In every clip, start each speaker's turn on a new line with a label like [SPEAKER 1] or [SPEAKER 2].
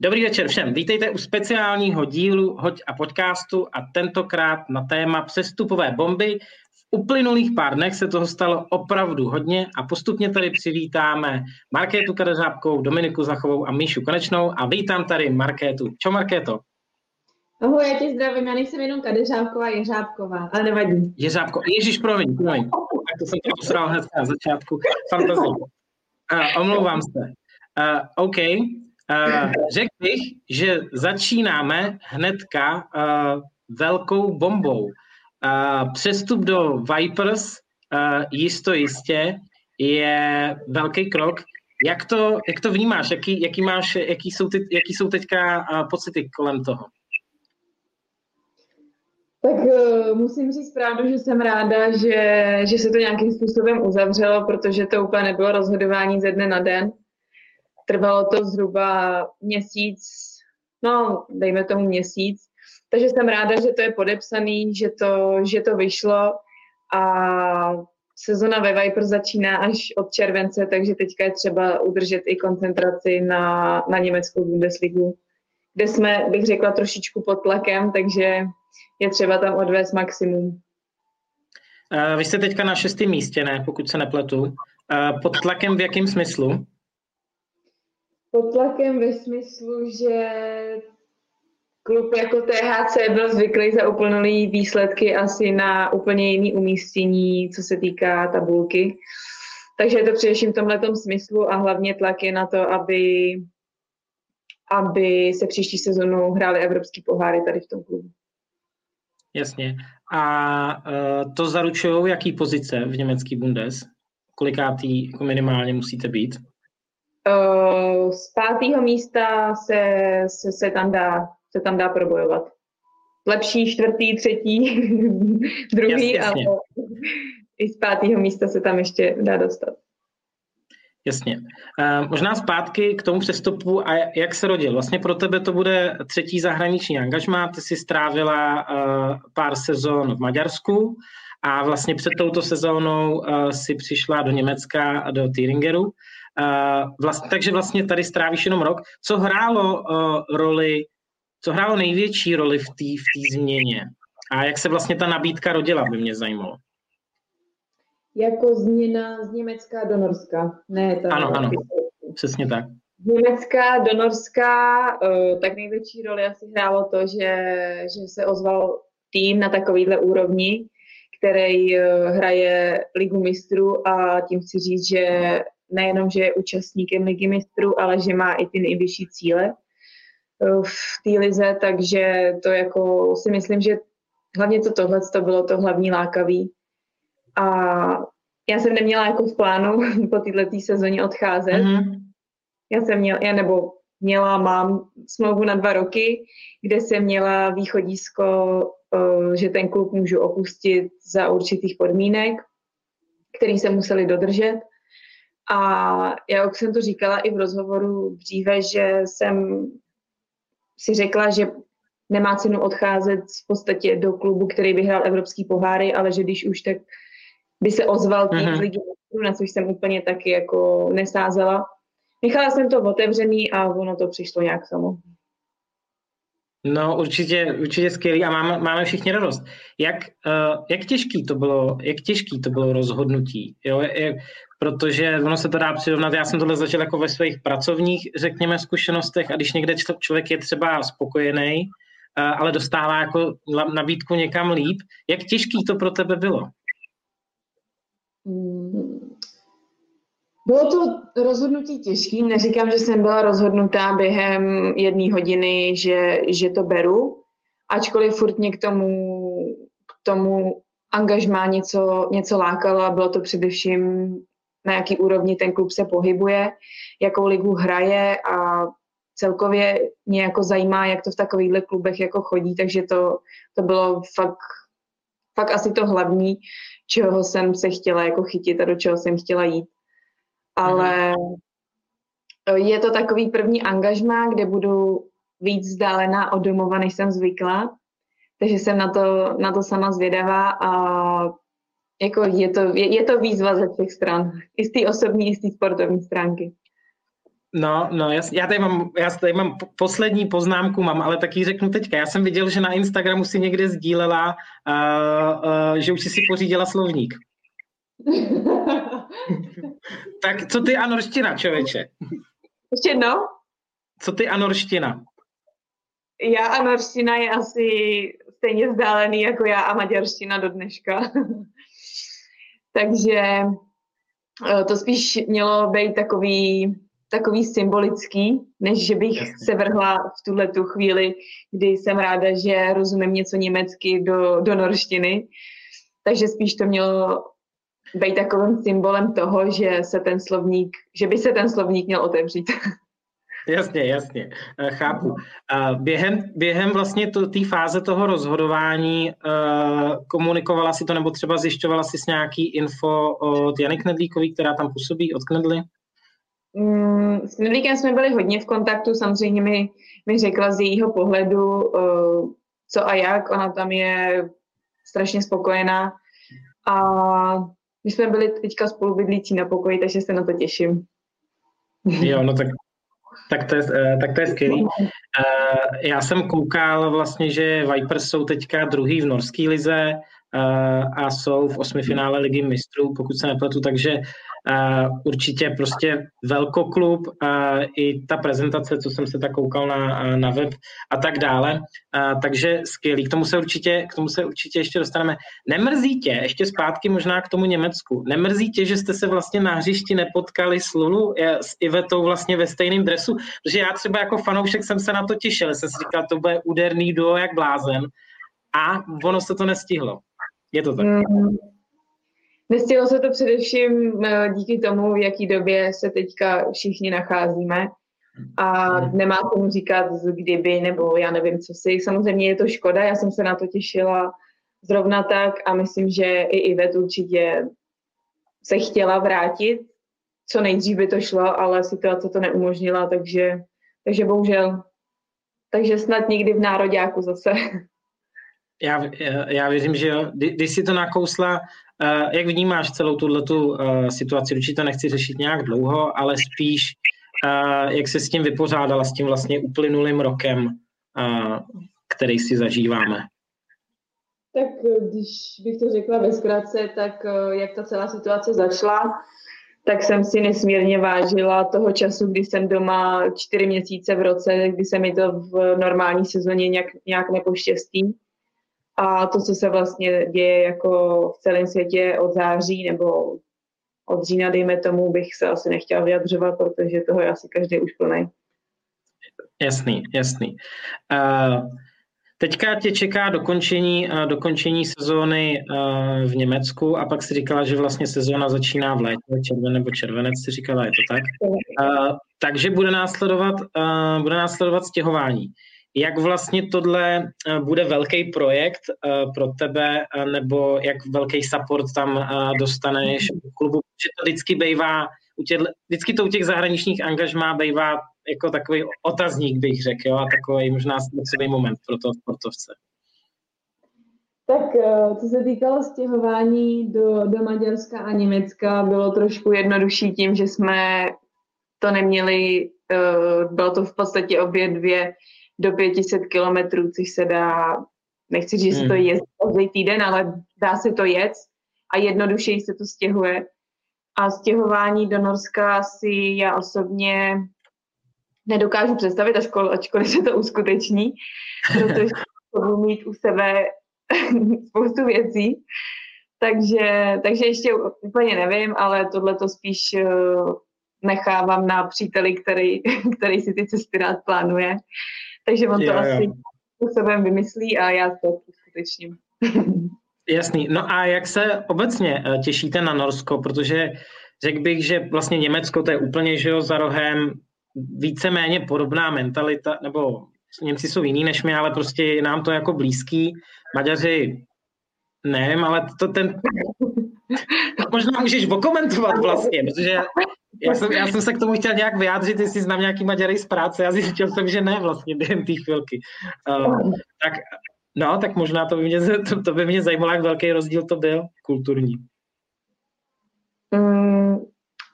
[SPEAKER 1] Dobrý večer všem. Vítejte u speciálního dílu Hoď a podcastu a tentokrát na téma přestupové bomby. V uplynulých pár dnech se toho stalo opravdu hodně a postupně tady přivítáme Markétu Kadeřábkou, Dominiku Zachovou a Míšu Konečnou a vítám tady Markétu. Čo Markéto?
[SPEAKER 2] Ahoj, já tě zdravím, já nejsem jenom Kadeřábková, Jeřábková, ale nevadí.
[SPEAKER 1] Jeřábko, Ježíš, promiň, promiň. Tak to jsem to posral hned na začátku. Fantazie. Uh, omlouvám se. Uh, OK, Uh, řekl bych, že začínáme hnedka uh, velkou bombou. Uh, přestup do Vipers jisto jistě je velký krok. Jak to, jak to vnímáš? Jaký, jaký, máš, jaký, jsou, ty, jaký jsou teďka pocity kolem toho?
[SPEAKER 2] Tak musím říct pravdu, že jsem ráda, že, že se to nějakým způsobem uzavřelo, protože to úplně nebylo rozhodování ze dne na den. Trvalo to zhruba měsíc, no dejme tomu měsíc, takže jsem ráda, že to je podepsaný, že to, že to vyšlo a sezona ve Viper začíná až od července, takže teďka je třeba udržet i koncentraci na, na německou Bundesligu, kde jsme, bych řekla, trošičku pod tlakem, takže je třeba tam odvést maximum.
[SPEAKER 1] Vy jste teďka na šestém místě, ne, pokud se nepletu. Pod tlakem v jakém smyslu?
[SPEAKER 2] Pod tlakem ve smyslu, že klub jako THC byl zvyklý za uplynulý výsledky asi na úplně jiný umístění, co se týká tabulky. Takže je to především v tomhle smyslu a hlavně tlak je na to, aby, aby se příští sezonu hrály evropský poháry tady v tom klubu.
[SPEAKER 1] Jasně. A uh, to zaručují jaký pozice v německý Bundes? Kolikátý jako minimálně musíte být?
[SPEAKER 2] Uh, z pátého místa se, se, se, tam dá, se tam dá probojovat. Lepší čtvrtý, třetí, druhý, jasně, ale i z pátého místa se tam ještě dá dostat.
[SPEAKER 1] Jasně. Uh, možná zpátky k tomu přestupu a jak se rodil. Vlastně pro tebe to bude třetí zahraniční angažmá. Ty jsi strávila uh, pár sezon v Maďarsku a vlastně před touto sezónou si přišla do Německa do Thüringeru. Uh, vlastně, takže vlastně tady strávíš jenom rok. Co hrálo uh, roli, co hrálo největší roli v té v změně? A jak se vlastně ta nabídka rodila, by mě zajímalo.
[SPEAKER 2] Jako změna z Německa do Norska. Ne,
[SPEAKER 1] ta ano, ano, přesně tak.
[SPEAKER 2] Z Německa do Norska, uh, tak největší roli asi hrálo to, že, že se ozval tým na takovýhle úrovni, který hraje ligu mistrů a tím chci říct, že nejenom, že je účastníkem ligy mistrů, ale že má i ty nejvyšší cíle eh, v té lize, takže to jako si myslím, že hlavně to tohle to bylo to hlavní lákavý. A já jsem neměla jako v plánu po této sezóně odcházet. Mm-hmm. Já jsem měla, já nebo měla, mám smlouvu na dva roky, kde jsem měla východisko, eh, že ten klub můžu opustit za určitých podmínek, který se museli dodržet. A já už jsem to říkala i v rozhovoru dříve, že jsem si řekla, že nemá cenu odcházet v podstatě do klubu, který vyhrál evropský poháry, ale že když už tak by se ozval tým mm-hmm. z ligy na což jsem úplně taky jako nesázela. Nechala jsem to otevřený a ono to přišlo nějak samo.
[SPEAKER 1] No určitě, určitě skvělý a máme, máme všichni radost. Jak, uh, jak, těžký to bylo, jak těžký to bylo rozhodnutí? Jo? Jak, protože ono se to dá přirovnat, já jsem tohle začal jako ve svých pracovních, řekněme, zkušenostech a když někde člověk je třeba spokojený, uh, ale dostává jako nabídku někam líp, jak těžký to pro tebe bylo?
[SPEAKER 2] Hmm. Bylo to rozhodnutí těžké. Neříkám, že jsem byla rozhodnutá během jedné hodiny, že, že to beru, ačkoliv furt mě k tomu, k tomu angažmá něco, něco lákalo a bylo to především na jaký úrovni ten klub se pohybuje, jakou ligu hraje a celkově mě jako zajímá, jak to v takovýchhle klubech jako chodí, takže to, to bylo fakt, fakt asi to hlavní, čeho jsem se chtěla jako chytit a do čeho jsem chtěla jít ale je to takový první angažmá, kde budu víc vzdálená od domova, než jsem zvykla. Takže jsem na to, na to sama zvědavá a jako je, to, je, je to výzva ze všech stran. I z té osobní, i z té sportovní stránky.
[SPEAKER 1] No, no, jasně. Já tady mám, já tady mám poslední poznámku, mám, ale taky řeknu teďka. Já jsem viděl, že na Instagramu si někde sdílela, uh, uh, že už si si pořídila slovník. tak co ty anorština, člověče?
[SPEAKER 2] Ještě jedno?
[SPEAKER 1] Co ty anorština?
[SPEAKER 2] Já a norština je asi stejně vzdálený jako já a maďarština do dneška. Takže eh, to spíš mělo být takový, takový symbolický, než že bych se vrhla v tuhle tu chvíli, kdy jsem ráda, že rozumím něco německy do, do norštiny. Takže spíš to mělo být takovým symbolem toho, že se ten slovník, že by se ten slovník měl otevřít.
[SPEAKER 1] Jasně, jasně, eh, chápu. Během, během vlastně té fáze toho rozhodování eh, komunikovala si to nebo třeba zjišťovala si s nějaký info od Jany Knedlíkový, která tam působí, od Knedly?
[SPEAKER 2] Mm, s Knedlíkem jsme byli hodně v kontaktu, samozřejmě mi, mi řekla z jejího pohledu, eh, co a jak, ona tam je strašně spokojená a my jsme byli teďka spolu bydlící na pokoji, takže se na to těším.
[SPEAKER 1] Jo, no tak tak to je, eh, tak to je skvělý. Eh, já jsem koukal vlastně, že Vipers jsou teďka druhý v norské lize eh, a jsou v osmi finále ligy mistrů, pokud se nepletu, takže určitě prostě velkoklub, i ta prezentace, co jsem se tak koukal na, na web a tak dále, takže skvělý, k tomu, se určitě, k tomu se určitě ještě dostaneme. Nemrzí tě, ještě zpátky možná k tomu Německu, nemrzí tě, že jste se vlastně na hřišti nepotkali s Lulu, s Ivetou vlastně ve stejném dresu, protože já třeba jako fanoušek jsem se na to těšil, jsem si říkal, to bude úderný duo jak blázen a ono se to nestihlo. Je to tak. Mm.
[SPEAKER 2] Nestihlo se to především eh, díky tomu, v jaký době se teďka všichni nacházíme. A hmm. nemá tomu říkat kdyby, nebo já nevím, co si. Samozřejmě je to škoda, já jsem se na to těšila zrovna tak a myslím, že i Ivet určitě se chtěla vrátit. Co nejdřív by to šlo, ale situace to neumožnila, takže, takže bohužel. Takže snad někdy v nároďáku zase.
[SPEAKER 1] Já, já věřím, že jo. Když si to nakousla, uh, jak vnímáš celou tuto uh, situaci? Určitě to nechci řešit nějak dlouho, ale spíš, uh, jak se s tím vypořádala, s tím vlastně uplynulým rokem, uh, který si zažíváme?
[SPEAKER 2] Tak když bych to řekla ve zkratce, tak jak ta celá situace začala, tak jsem si nesmírně vážila toho času, kdy jsem doma čtyři měsíce v roce, kdy se mi to v normální sezóně nějak, nějak nepoštěstí a to, co se vlastně děje jako v celém světě od září nebo od října, dejme tomu, bych se asi nechtěla vyjadřovat, protože toho je asi každý už plný.
[SPEAKER 1] Jasný, jasný. Uh, teďka tě čeká dokončení, uh, dokončení sezóny uh, v Německu a pak si říkala, že vlastně sezóna začíná v létě, červen nebo červenec, si říkala, je to tak? Uh, takže bude následovat, uh, bude následovat stěhování. Jak vlastně tohle eh, bude velký projekt eh, pro tebe, eh, nebo jak velký support tam dostaneš v klubu, že to vždycky bývá, vždycky to u těch zahraničních angažmá bývá jako takový otazník, bych řekl, jo, a takový možná stresový moment pro toho sportovce.
[SPEAKER 2] Tak co se týkalo stěhování do, do Maďarska a Německa, bylo trošku jednodušší tím, že jsme to neměli, bylo to v podstatě obě dvě do 500 kilometrů, což se dá, nechci říct, že se to hmm. jezdí každý týden, ale dá se to jet a jednodušeji se to stěhuje. A stěhování do Norska si já osobně nedokážu představit, ačkoliv, ačkoliv se to uskuteční, protože budu mít u sebe spoustu věcí. Takže, takže ještě úplně nevím, ale tohle to spíš eh, nechávám na příteli, který, který si ty cesty rád plánuje. Takže on to jo, asi způsobem vymyslí a já to uskutečním.
[SPEAKER 1] Jasný. No a jak se obecně eh, těšíte na Norsko, protože řekl bych, že vlastně Německo to je úplně, že jo, za rohem víceméně podobná mentalita, nebo Němci jsou jiný než my, ale prostě nám to jako blízký. Maďaři, nevím, ale to ten... Možná můžeš okomentovat vlastně, protože já jsem, já jsem se k tomu chtěl nějak vyjádřit, jestli znám nějaký Maďary z práce a zjistil jsem, že ne vlastně během té chvilky. Uh, tak, no, tak možná to by, mě, to, to by mě zajímalo, jak velký rozdíl to byl kulturní.
[SPEAKER 2] Mm,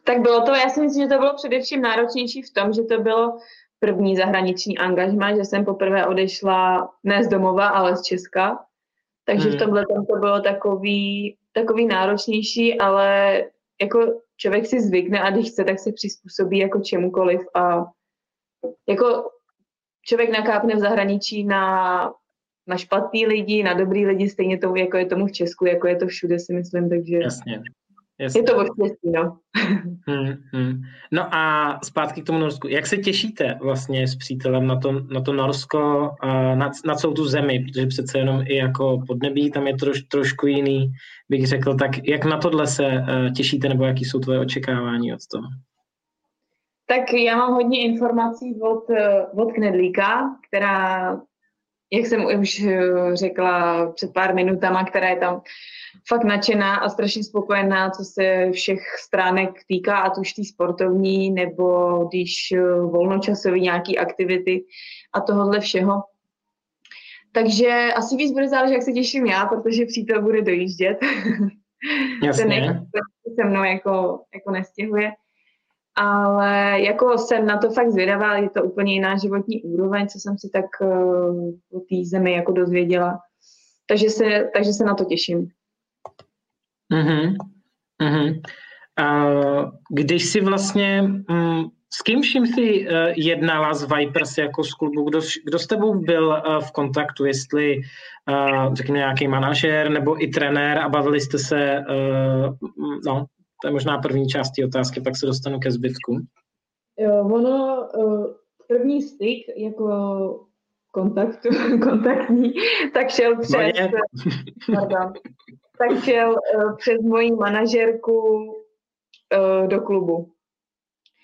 [SPEAKER 2] Tak bylo to, já si myslím, že to bylo především náročnější v tom, že to bylo první zahraniční angažma, že jsem poprvé odešla ne z domova, ale z Česka. Takže hmm. v tomhle to bylo takový, takový náročnější, ale jako člověk si zvykne a když chce, tak se přizpůsobí jako čemukoliv a jako člověk nakápne v zahraničí na, na špatný lidi, na dobrý lidi, stejně to, jako je tomu v Česku, jako je to všude, si myslím, takže...
[SPEAKER 1] Jasně. Jasně.
[SPEAKER 2] Je to o no.
[SPEAKER 1] Hmm, hmm. No a zpátky k tomu Norsku. Jak se těšíte vlastně s přítelem na to, na to Norsko, na, na celou tu zemi, protože přece jenom i jako podnebí tam je troš, trošku jiný, bych řekl. Tak jak na tohle se uh, těšíte, nebo jaký jsou tvoje očekávání od toho?
[SPEAKER 2] Tak já mám hodně informací od, eh, od Knedlíka, která, jak jsem už eh, řekla před pár minutama, která je tam fakt nadšená a strašně spokojená, co se všech stránek týká, ať už tý sportovní, nebo když eh, volnočasový nějaký aktivity a tohohle všeho. Takže asi víc bude záležet, jak se těším já, protože přítel bude dojíždět.
[SPEAKER 1] Jasně. Ten
[SPEAKER 2] se mnou jako, jako nestěhuje. Ale jako jsem na to fakt zvědavá, je to úplně jiná životní úroveň, co jsem si tak uh, o té zemi jako dozvěděla. Takže se, takže se na to těším.
[SPEAKER 1] Mm-hmm. Mm-hmm. Uh, když si vlastně, um, s kým vším si uh, jednala z Vipers jako z klubu, kdo, kdo s tebou byl uh, v kontaktu, jestli uh, řekněme nějaký manažer nebo i trenér a bavili jste se, uh, no, to je možná první část té otázky, pak se dostanu ke zbytku.
[SPEAKER 2] Jo, ono, první styk jako kontaktu, kontaktní, tak šel přes, pardon, tak šel uh, přes moji manažerku uh, do klubu.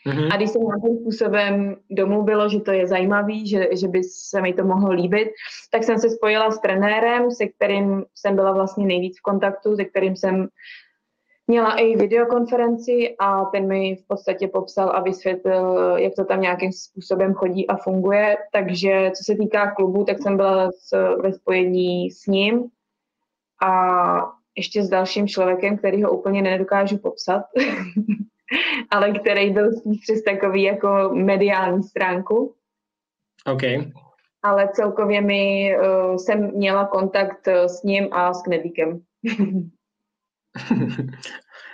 [SPEAKER 2] Mm-hmm. A když jsem nějakým způsobem domluvilo, že to je zajímavý, že, že by se mi to mohlo líbit, tak jsem se spojila s trenérem, se kterým jsem byla vlastně nejvíc v kontaktu, se kterým jsem měla i videokonferenci a ten mi v podstatě popsal a vysvětlil, jak to tam nějakým způsobem chodí a funguje. Takže co se týká klubu, tak jsem byla s, ve spojení s ním a ještě s dalším člověkem, který ho úplně nedokážu popsat, ale který byl spíš přes takový jako mediální stránku.
[SPEAKER 1] OK.
[SPEAKER 2] Ale celkově mi uh, jsem měla kontakt eh, s ním a s Knedíkem.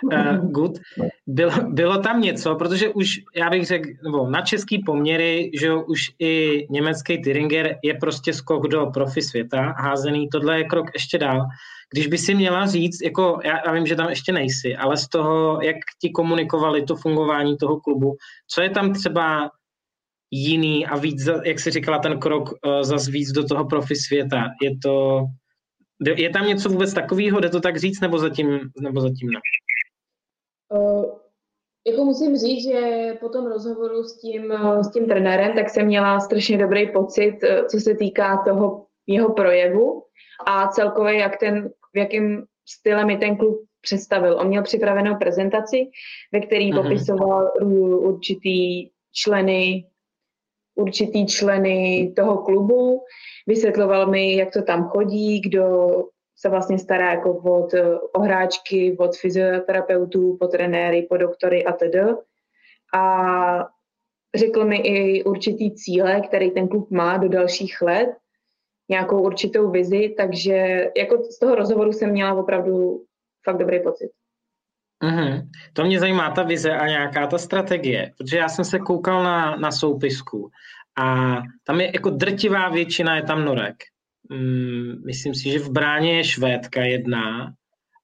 [SPEAKER 1] uh, good. Bylo, bylo tam něco, protože už, já bych řekl, nebo na český poměry, že už i německý Tyringer je prostě skok do profi světa házený, tohle je krok ještě dál. Když by si měla říct, jako já, já vím, že tam ještě nejsi, ale z toho, jak ti komunikovali to fungování toho klubu, co je tam třeba jiný a víc, jak jsi říkala, ten krok uh, zase víc do toho profi světa. Je to, je tam něco vůbec takového, jde to tak říct, nebo zatím, nebo zatím ne?
[SPEAKER 2] Uh, jako musím říct, že po tom rozhovoru s tím, s tím trenérem, tak jsem měla strašně dobrý pocit, co se týká toho jeho projevu a celkově, jak ten, v jakým stylem mi ten klub představil. On měl připravenou prezentaci, ve který uh-huh. popisoval určitý členy určitý členy toho klubu, vysvětloval mi, jak to tam chodí, kdo se vlastně stará jako od eh, ohráčky, od fyzioterapeutů, po trenéry, po doktory a td. A řekl mi i určitý cíle, který ten klub má do dalších let, nějakou určitou vizi, takže jako z toho rozhovoru jsem měla opravdu fakt dobrý pocit.
[SPEAKER 1] Mm-hmm. To mě zajímá ta vize a nějaká ta strategie, protože já jsem se koukal na, na soupisku a tam je jako drtivá většina je tam norek. Mm, myslím si, že v bráně je Švédka jedna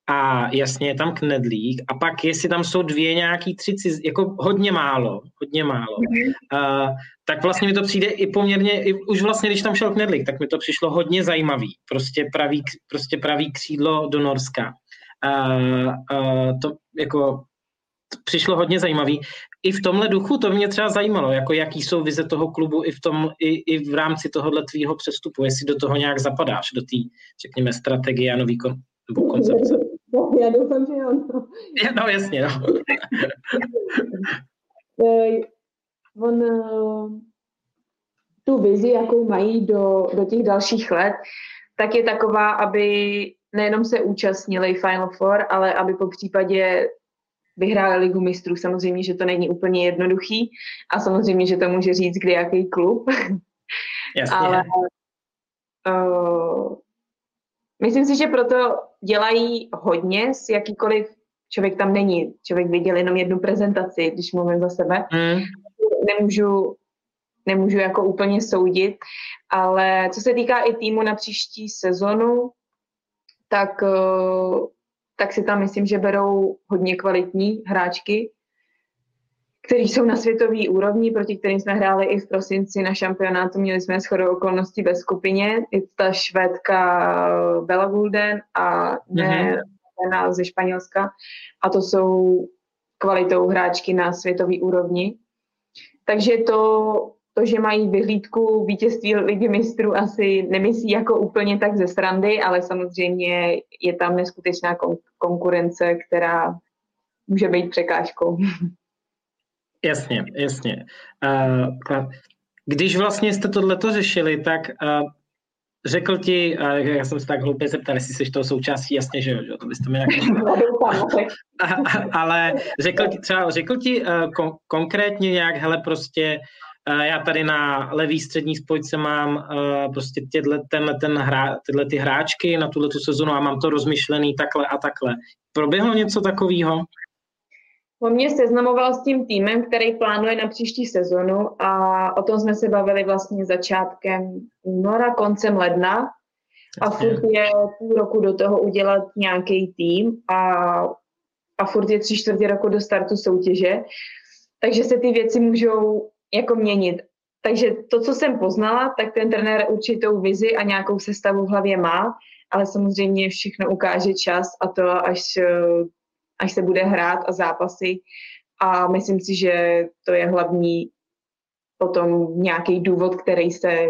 [SPEAKER 1] a jasně je tam Knedlík a pak jestli tam jsou dvě nějaký tři ciz, jako hodně málo, hodně málo. Mm-hmm. Uh, tak vlastně mi to přijde i poměrně, i už vlastně, když tam šel Knedlík, tak mi to přišlo hodně zajímavý. Prostě pravý, prostě pravý křídlo do Norska. Uh, uh, to jako přišlo hodně zajímavý. I v tomhle duchu to mě třeba zajímalo, jako jaký jsou vize toho klubu i v, tom, i, i v rámci tohohle tvýho přestupu, jestli do toho nějak zapadáš, do té, řekněme, strategie a nový kon, nebo koncepce.
[SPEAKER 2] Já doufám, že jo.
[SPEAKER 1] No jasně, no.
[SPEAKER 2] Eh, on eh, tu vizi, jakou mají do, do těch dalších let, tak je taková, aby nejenom se účastnili Final Four, ale aby po případě vyhráli ligu mistrů. Samozřejmě, že to není úplně jednoduchý a samozřejmě, že to může říct kdy jaký klub.
[SPEAKER 1] Jasně. Ale
[SPEAKER 2] uh, myslím si, že proto dělají hodně s jakýkoliv člověk tam není. Člověk viděl jenom jednu prezentaci, když mluvím za sebe. Mm. Nemůžu, nemůžu jako úplně soudit, ale co se týká i týmu na příští sezonu, tak, eh, tak si tam myslím, že berou hodně kvalitní hráčky, kteří jsou na světové úrovni, proti kterým jsme hráli i v prosinci na šampionátu. Měli jsme shodou okolností ve skupině. I ta švédka Bella Gulden a ne, mm-hmm. ze Španělska. A to jsou kvalitou hráčky na světové úrovni. Takže to, to, že mají vyhlídku vítězství ligy mistrů, asi nemyslí jako úplně tak ze srandy, ale samozřejmě je tam neskutečná kon- konkurence, která může být překážkou.
[SPEAKER 1] Jasně, jasně. Uh, když vlastně jste tohleto řešili, tak uh, řekl ti, uh, já jsem se tak hloupě zeptal, jestli jsi toho součástí, jasně, že jo, že to byste mi Ale řekl ti třeba, řekl ti kon- konkrétně nějak, hele, prostě já tady na levý střední spojce mám uh, prostě těhle, ten, ten hra, tyhle ty hráčky na tuhle tu sezonu a mám to rozmyšlený takhle a takhle. Proběhlo něco takového?
[SPEAKER 2] On mě seznamoval s tím týmem, který plánuje na příští sezonu a o tom jsme se bavili vlastně začátkem února, koncem ledna. A furt je půl roku do toho udělat nějaký tým a, a furt je tři čtvrtě roku do startu soutěže. Takže se ty věci můžou jako měnit. Takže to, co jsem poznala, tak ten trenér určitou vizi a nějakou sestavu v hlavě má, ale samozřejmě všechno ukáže čas a to až až se bude hrát a zápasy. A myslím si, že to je hlavní potom nějaký důvod, který se,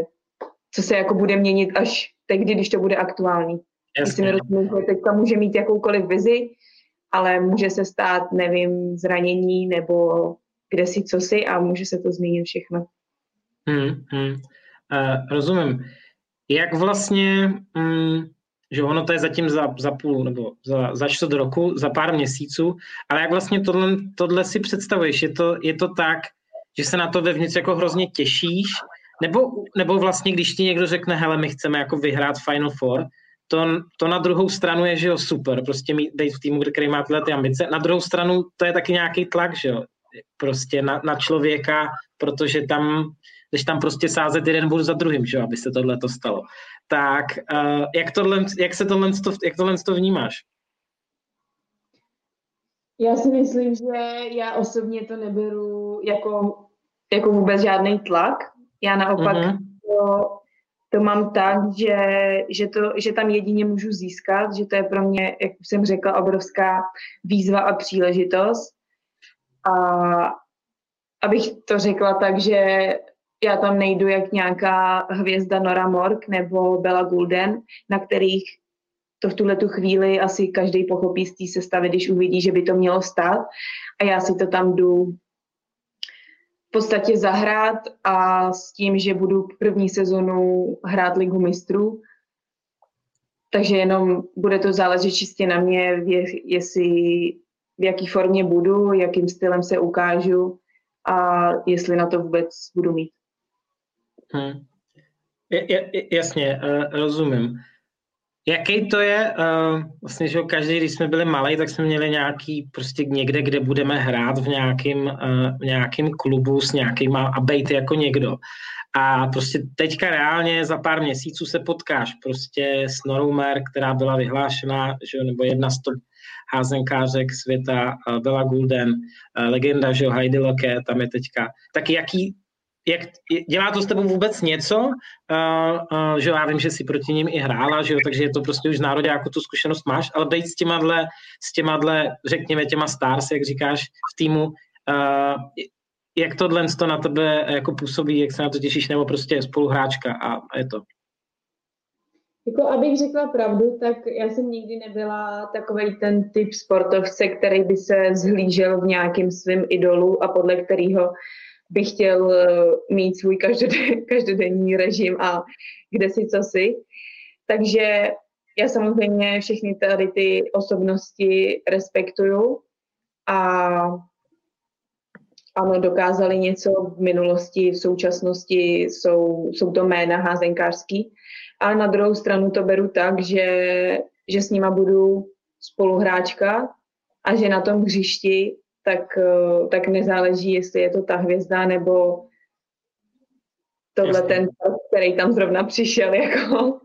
[SPEAKER 2] co se jako bude měnit až tehdy, když to bude aktuální. Jasně. Si že teďka může mít jakoukoliv vizi, ale může se stát, nevím, zranění nebo kde si, co si a může se to změnit všechno.
[SPEAKER 1] Hmm, hmm. Uh, rozumím. Jak vlastně, um, že ono to je zatím za, za půl nebo za, za čtvrt roku, za pár měsíců, ale jak vlastně tohle, tohle si představuješ? Je to, je to tak, že se na to vevnitř jako hrozně těšíš, nebo, nebo vlastně, když ti někdo řekne, hele, my chceme jako vyhrát Final Four, to, to na druhou stranu je, že jo, super, prostě mít, být v týmu, který má tyhle ty ambice. Na druhou stranu to je taky nějaký tlak, že jo, prostě na, na člověka, protože tam, když tam prostě sázet jeden bod za druhým, že aby se tohle to stalo tak uh, jak, tohle, jak se tohle, jak tohle to vnímáš?
[SPEAKER 2] Já si myslím, že já osobně to neberu jako, jako vůbec žádný tlak. Já naopak uh-huh. to, to mám tak, že, že, to, že tam jedině můžu získat, že to je pro mě, jak jsem řekla, obrovská výzva a příležitost. A abych to řekla tak, že já tam nejdu jak nějaká hvězda Nora Mork nebo Bella Gulden, na kterých to v tuhle tu chvíli asi každý pochopí z té sestavy, když uvidí, že by to mělo stát. A já si to tam jdu v podstatě zahrát a s tím, že budu první sezonu hrát ligu mistrů. Takže jenom bude to záležet čistě na mě, jestli v jaký formě budu, jakým stylem se ukážu a jestli na to vůbec budu mít.
[SPEAKER 1] Hmm. jasně, uh, rozumím. Jaký to je, uh, vlastně, že každý, když jsme byli malí, tak jsme měli nějaký, prostě někde, kde budeme hrát v nějakém, uh, v nějakým klubu s nějakým a bejt jako někdo. A prostě teďka reálně za pár měsíců se potkáš prostě s Norou Mer, která byla vyhlášena, že, nebo jedna z top házenkářek světa, uh, Bella Gulden, uh, legenda, že Heidi Locke, tam je teďka. Tak jaký, jak, dělá to s tebou vůbec něco, uh, že já vím, že jsi proti ním i hrála, že jo, takže je to prostě už národě, jako tu zkušenost máš, ale být s těma, dle, s těma dle, řekněme, těma stars, jak říkáš, v týmu, jak tohle to na tebe jako působí, jak se na to těšíš, nebo prostě spoluhráčka a je to?
[SPEAKER 2] Jako abych řekla pravdu, tak já jsem nikdy nebyla takový ten typ sportovce, který by se zhlížel v nějakým svým idolu a podle kterého bych chtěl eh, mít svůj každodenní režim a kde si co si. Takže já samozřejmě všechny tady ty osobnosti respektuju a ano, dokázali něco v minulosti, v současnosti jsou, jsou to jména házenkářský, ale na druhou stranu to beru tak, že, že s nima budu spoluhráčka a že na tom hřišti tak, eh, tak nezáleží, jestli je to ta hvězda nebo tohle ten, který tam zrovna přišel. Jako.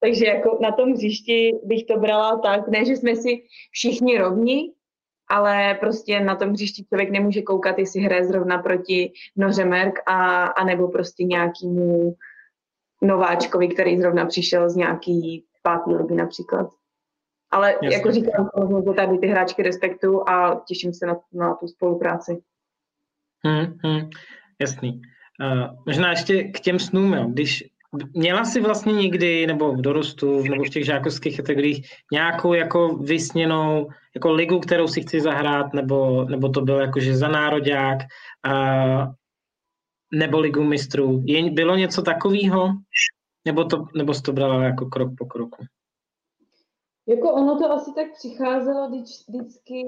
[SPEAKER 2] Takže jako na tom hřišti bych to brala tak, ne, že jsme si všichni rovni, ale prostě na tom hřišti člověk nemůže koukat, jestli hraje zrovna proti Noře Merk a, a nebo prostě nějakému nováčkovi, který zrovna přišel z nějaký pátý ligy například. Ale Jasně. jako říkám, že tady ty hráčky respektu a těším se na, na tu spolupráci.
[SPEAKER 1] Hmm, hmm, jasný. Uh, možná ještě k těm snům, jo. když měla jsi vlastně někdy, nebo v dorostu, nebo v těch žákovských kategoriích, nějakou jako vysněnou jako ligu, kterou si chci zahrát, nebo, nebo to bylo jakože za nároďák, uh, nebo ligu mistrů. Je, bylo něco takového? Nebo, to, nebo jsi to brala jako krok po kroku?
[SPEAKER 2] Jako ono to asi tak přicházelo vždycky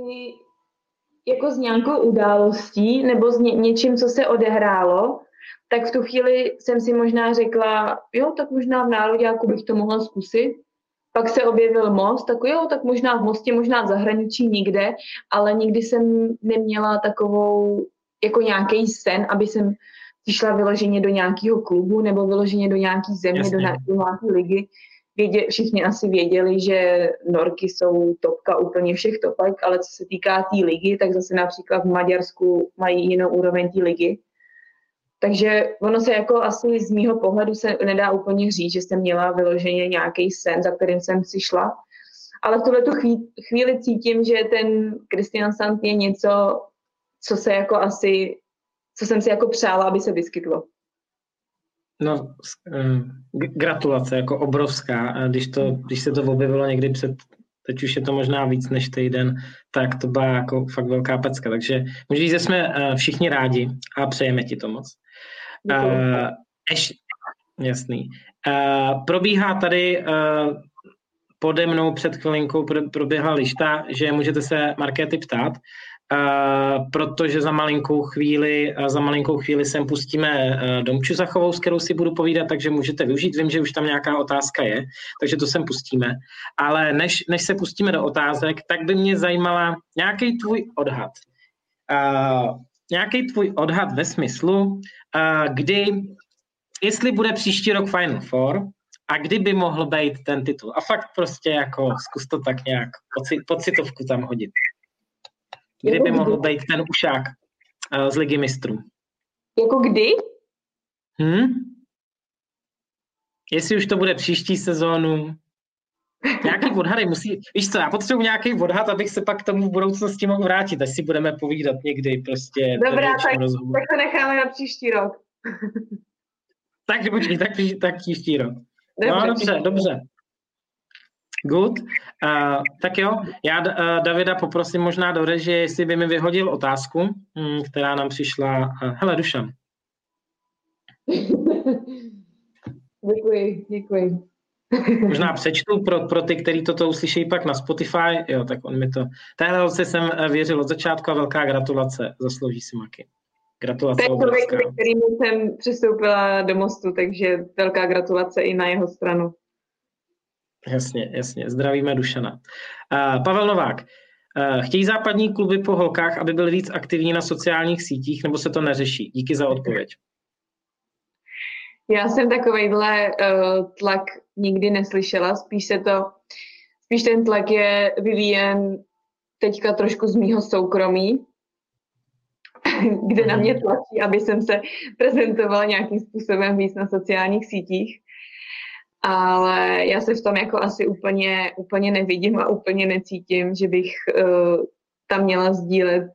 [SPEAKER 2] jako s nějakou událostí nebo s ně, něčím, co se odehrálo, tak v tu chvíli jsem si možná řekla, jo, tak možná v nároďáku bych to mohla zkusit. Pak se objevil most, tak jo, tak možná v mostě, možná v zahraničí, nikde, ale nikdy jsem neměla takovou, jako nějaký sen, aby jsem přišla vyloženě do nějakého klubu nebo vyloženě do nějaké země, do, do nějaké ligy vědě, všichni asi věděli, že Norky jsou topka úplně všech topek, ale co se týká té tý ligy, tak zase například v Maďarsku mají jinou úroveň té ligy. Takže ono se jako asi z mýho pohledu se nedá úplně říct, že jsem měla vyloženě nějaký sen, za kterým jsem si šla. Ale v tuhle chvíli cítím, že ten Christian Sant je něco, co se jako asi, co jsem si jako přála, aby se vyskytlo.
[SPEAKER 1] No, eh, gratulace, jako obrovská. Když, to, když se to objevilo někdy před, teď už je to možná víc než týden, tak to byla jako fakt velká pecka. Takže můžu říct, že jsme eh, všichni rádi a přejeme ti to moc. Uh, jasný. Uh, probíhá tady uh, pode mnou před chvilinkou proběhla lišta, že můžete se Markéty ptát. Protože za malinkou chvíli, za malinkou chvíli sem pustíme uh, Domču Zachovou, s kterou si budu povídat, takže můžete využít. Vím, že už tam nějaká otázka je, takže to sem pustíme. Ale než, než se pustíme do otázek, tak by mě zajímala nějaký tvůj odhad. Uh, nějaký tvůj odhad ve smyslu, uh, kdy, jestli bude příští rok Final Four, a kdy by mohl být ten titul. A fakt prostě jako zkus to tak nějak pocitovku tam hodit. Kdy by mohl být ten ušák uh, z Ligy mistrů?
[SPEAKER 2] Jako kdy?
[SPEAKER 1] Hm? Jestli už to bude příští sezónu, nějaký odhady musí, víš co, já potřebuji nějaký odhad, abych se pak k tomu v budoucnosti mohl vrátit, až si budeme povídat někdy prostě.
[SPEAKER 2] Dobrá, tak, tak to necháme na příští rok.
[SPEAKER 1] tak počkej, tak, tak příští rok. Dobře, no dobře, dobře. Good. Uh, tak jo, já uh, Davida poprosím možná do režie, jestli by mi vyhodil otázku, um, která nám přišla. Uh, hele, Dušan.
[SPEAKER 2] děkuji, děkuji.
[SPEAKER 1] Možná přečtu pro, pro ty, kteří toto uslyší pak na Spotify. Jo, tak on mi to... Téhle holce jsem věřil od začátku a velká gratulace. Zaslouží si Maky. Gratulace
[SPEAKER 2] To je člověk, kterým jsem přistoupila do mostu, takže velká gratulace i na jeho stranu.
[SPEAKER 1] Jasně, jasně. Zdravíme Dušana. Uh, Pavel Novák. Uh, chtějí západní kluby po holkách, aby byly víc aktivní na sociálních sítích, nebo se to neřeší? Díky za odpověď.
[SPEAKER 2] Já jsem takovýhle uh, tlak nikdy neslyšela, spíš se to, spíš ten tlak je vyvíjen teďka trošku z mýho soukromí, kde na mě tlačí, aby jsem se prezentovala nějakým způsobem víc na sociálních sítích ale já se v tom jako asi úplně, úplně nevidím a úplně necítím, že bych uh, tam měla sdílet,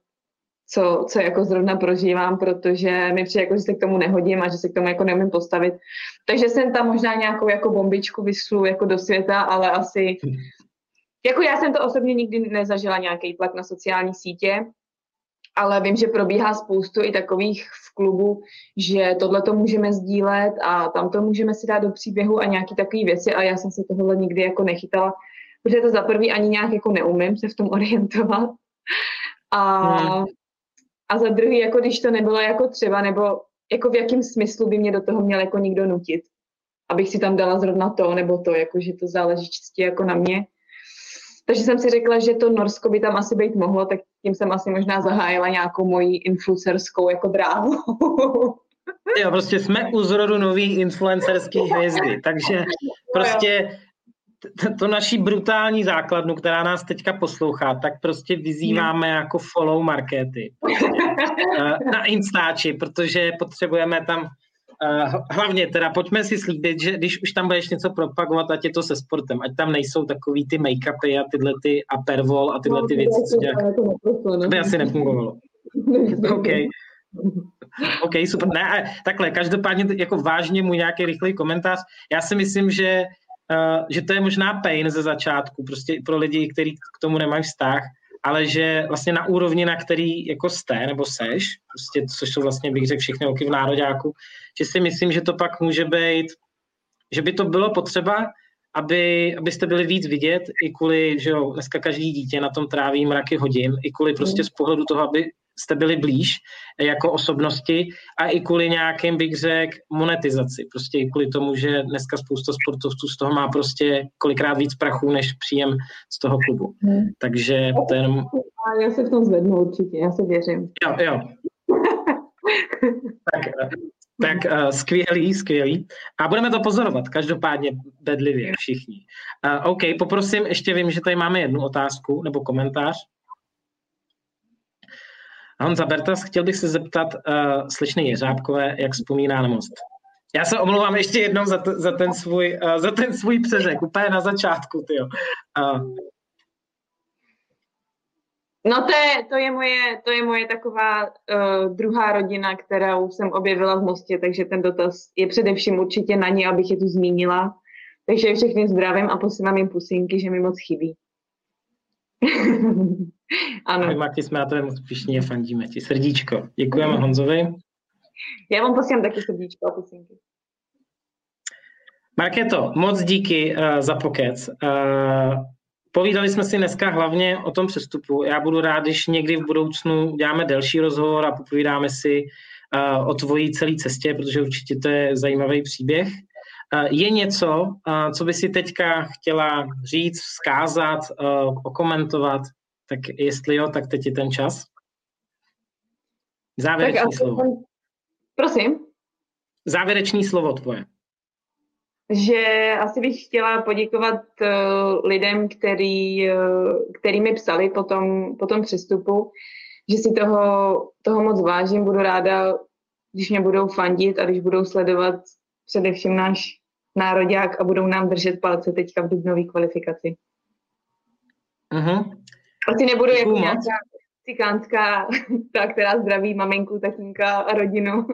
[SPEAKER 2] co, co jako zrovna prožívám, protože mi přijde, jako, že se k tomu nehodím a že se k tomu jako neumím postavit. Takže jsem tam možná nějakou jako bombičku vyslu jako do světa, ale asi jako já jsem to osobně nikdy nezažila nějaký tlak na sociální sítě, ale vím, že probíhá spoustu i takových v klubu, že tohle to můžeme sdílet a tam to můžeme si dát do příběhu a nějaké takové věci a já jsem se tohle nikdy jako nechytala, protože to za prvý ani nějak jako neumím se v tom orientovat A, hmm. a za druhý, jako když to nebylo jako třeba, nebo jako v jakém smyslu by mě do toho měl jako někdo nutit, abych si tam dala zrovna to nebo to, jako že to záleží čistě jako na mě. Takže jsem si řekla, že to Norsko by tam asi být mohlo, tak tím jsem asi možná zahájila nějakou moji influencerskou jako dráhu.
[SPEAKER 1] Jo, prostě jsme u zrodu nový influencerský hvězdy, takže prostě to naší brutální základnu, která nás teďka poslouchá, tak prostě vyzýváme jako follow markety. Eh, na Instači, protože potřebujeme tam hlavně teda pojďme si slíbit, že když už tam budeš něco propagovat, ať je to se sportem, ať tam nejsou takový ty make-upy a tyhle ty a pervol a tyhle ty no, věci, co dělá. To by asi nefungovalo. OK. OK, super. Ne, takhle, každopádně jako vážně můj nějaký rychlý komentář. Já si myslím, že, uh, že to je možná pain ze začátku, prostě pro lidi, kteří k tomu nemají vztah, ale že vlastně na úrovni, na který jako jste nebo seš, prostě, což jsou vlastně, bych řekl, všechny oky v nároďáku, že si myslím, že to pak může být, že by to bylo potřeba, aby, abyste byli víc vidět, i kvůli, že jo, dneska každý dítě na tom tráví mraky hodin, i kvůli prostě z pohledu toho, aby jste byli blíž jako osobnosti a i kvůli nějakým, bych řekl, monetizaci. Prostě i kvůli tomu, že dneska spousta sportovců z toho má prostě kolikrát víc prachu, než příjem z toho klubu. Hmm. Takže to jenom...
[SPEAKER 2] Já se v tom zvednu určitě, já se věřím.
[SPEAKER 1] Jo, jo. tak, tak uh, skvělý, skvělý. A budeme to pozorovat, každopádně bedlivě všichni. Uh, OK, poprosím, ještě vím, že tady máme jednu otázku nebo komentář. Honza Bertas, chtěl bych se zeptat uh, slečny Jeřábkové, jak vzpomíná na most. Já se omlouvám ještě jednou za, t- za, ten, svůj, uh, za ten svůj přeřek, úplně na začátku, tyjo. Uh.
[SPEAKER 2] No to je, to je moje, to je moje taková uh, druhá rodina, kterou jsem objevila v Mostě, takže ten dotaz je především určitě na ně, abych je tu zmínila. Takže všechny zdravím a posílám jim pusinky, že mi moc chybí.
[SPEAKER 1] ano. My Marti jsme na to moc pišní a fandíme ti. Srdíčko. Děkujeme Honzovi.
[SPEAKER 2] Já vám posílám taky srdíčko a pusinky.
[SPEAKER 1] Marketo, moc díky uh, za pokec. Uh, povídali jsme si dneska hlavně o tom přestupu. Já budu rád, když někdy v budoucnu děláme delší rozhovor a popovídáme si uh, o tvojí celé cestě, protože určitě to je zajímavý příběh. Je něco, co by si teďka chtěla říct, vzkázat, okomentovat? Tak jestli jo, tak teď je ten čas. Závěrečný tak slovo.
[SPEAKER 2] Prosím?
[SPEAKER 1] Závěrečný slovo tvoje.
[SPEAKER 2] Že asi bych chtěla poděkovat uh, lidem, který, uh, který mi psali po tom, po tom přestupu, že si toho, toho moc vážím, budu ráda, když mě budou fandit a když budou sledovat především náš nároďák a budou nám držet palce teďka v dubnové kvalifikaci.
[SPEAKER 1] Uh-huh.
[SPEAKER 2] Asi nebudu jako nějaká cikánská, ta, která zdraví maminku, tatínka a rodinu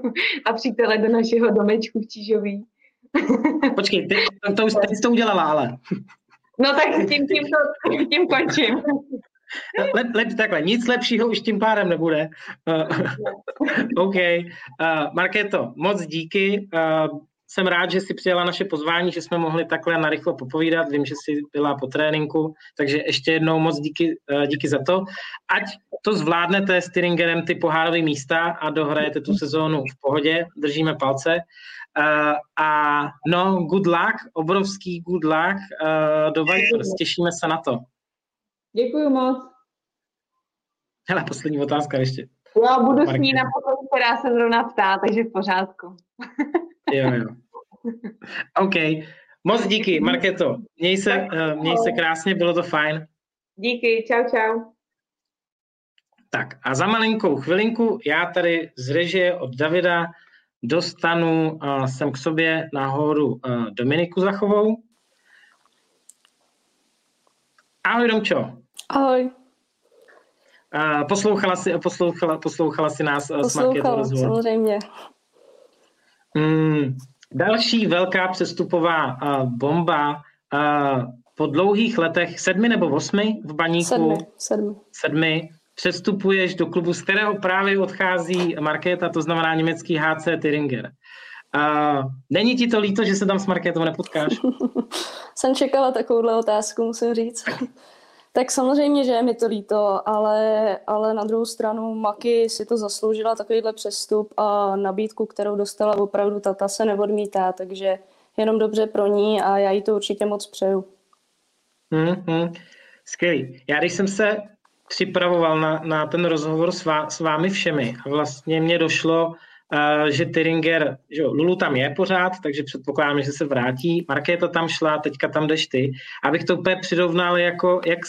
[SPEAKER 2] a přítele do našeho domečku v Čížový.
[SPEAKER 1] Počkej, ty, to, to už teď to udělala, ale.
[SPEAKER 2] No tak tím, tím, to, tím končím.
[SPEAKER 1] Lep, lep, takhle, nic lepšího už tím pádem nebude. Uh, OK. Uh, Markéto, moc díky. Uh, jsem rád, že jsi přijela naše pozvání, že jsme mohli takhle narychlo popovídat. Vím, že jsi byla po tréninku, takže ještě jednou moc díky, eh, díky za to. Ať to zvládnete s Tyringerem ty pohárové místa a dohrajete tu sezónu v pohodě, držíme palce. Uh, a no, good luck, obrovský good luck uh, do Vipers, těšíme se na to.
[SPEAKER 2] Děkuji moc.
[SPEAKER 1] Hele, poslední otázka ještě.
[SPEAKER 2] Já budu s ní na potom, která se zrovna ptá, takže v pořádku.
[SPEAKER 1] Jo, jo. OK. Moc díky, Marketo. Měj se, uh, měj se krásně, bylo to fajn.
[SPEAKER 2] Díky, čau, čau.
[SPEAKER 1] Tak a za malinkou chvilinku já tady z režie od Davida dostanu uh, sem k sobě nahoru uh, Dominiku Zachovou. Ahoj, Domčo.
[SPEAKER 3] Ahoj.
[SPEAKER 1] Uh, poslouchala si, poslouchala, poslouchala si nás uh,
[SPEAKER 3] Poslouchala, s samozřejmě.
[SPEAKER 1] Mm, další velká přestupová uh, bomba uh, po dlouhých letech, sedmi nebo osmi v baníku?
[SPEAKER 3] Sedmi. sedmi.
[SPEAKER 1] sedmi přestupuješ do klubu, z kterého právě odchází Markéta, to znamená německý HC Tyringer. Uh, není ti to líto, že se tam s Markétou nepotkáš?
[SPEAKER 3] Jsem čekala takovouhle otázku, musím říct. Tak samozřejmě, že je mi to líto, ale, ale na druhou stranu Maki si to zasloužila takovýhle přestup a nabídku, kterou dostala opravdu tata se neodmítá, takže jenom dobře pro ní a já jí to určitě moc přeju.
[SPEAKER 1] Mm-hmm. Skvělý. Já když jsem se připravoval na, na ten rozhovor s, vá, s vámi všemi a vlastně mě došlo, že Tyringer, že Lulu tam je pořád, takže předpokládám, že se vrátí. Markéta tam šla, teďka tam jdeš ty. Abych to úplně přirovnal, jako, jak,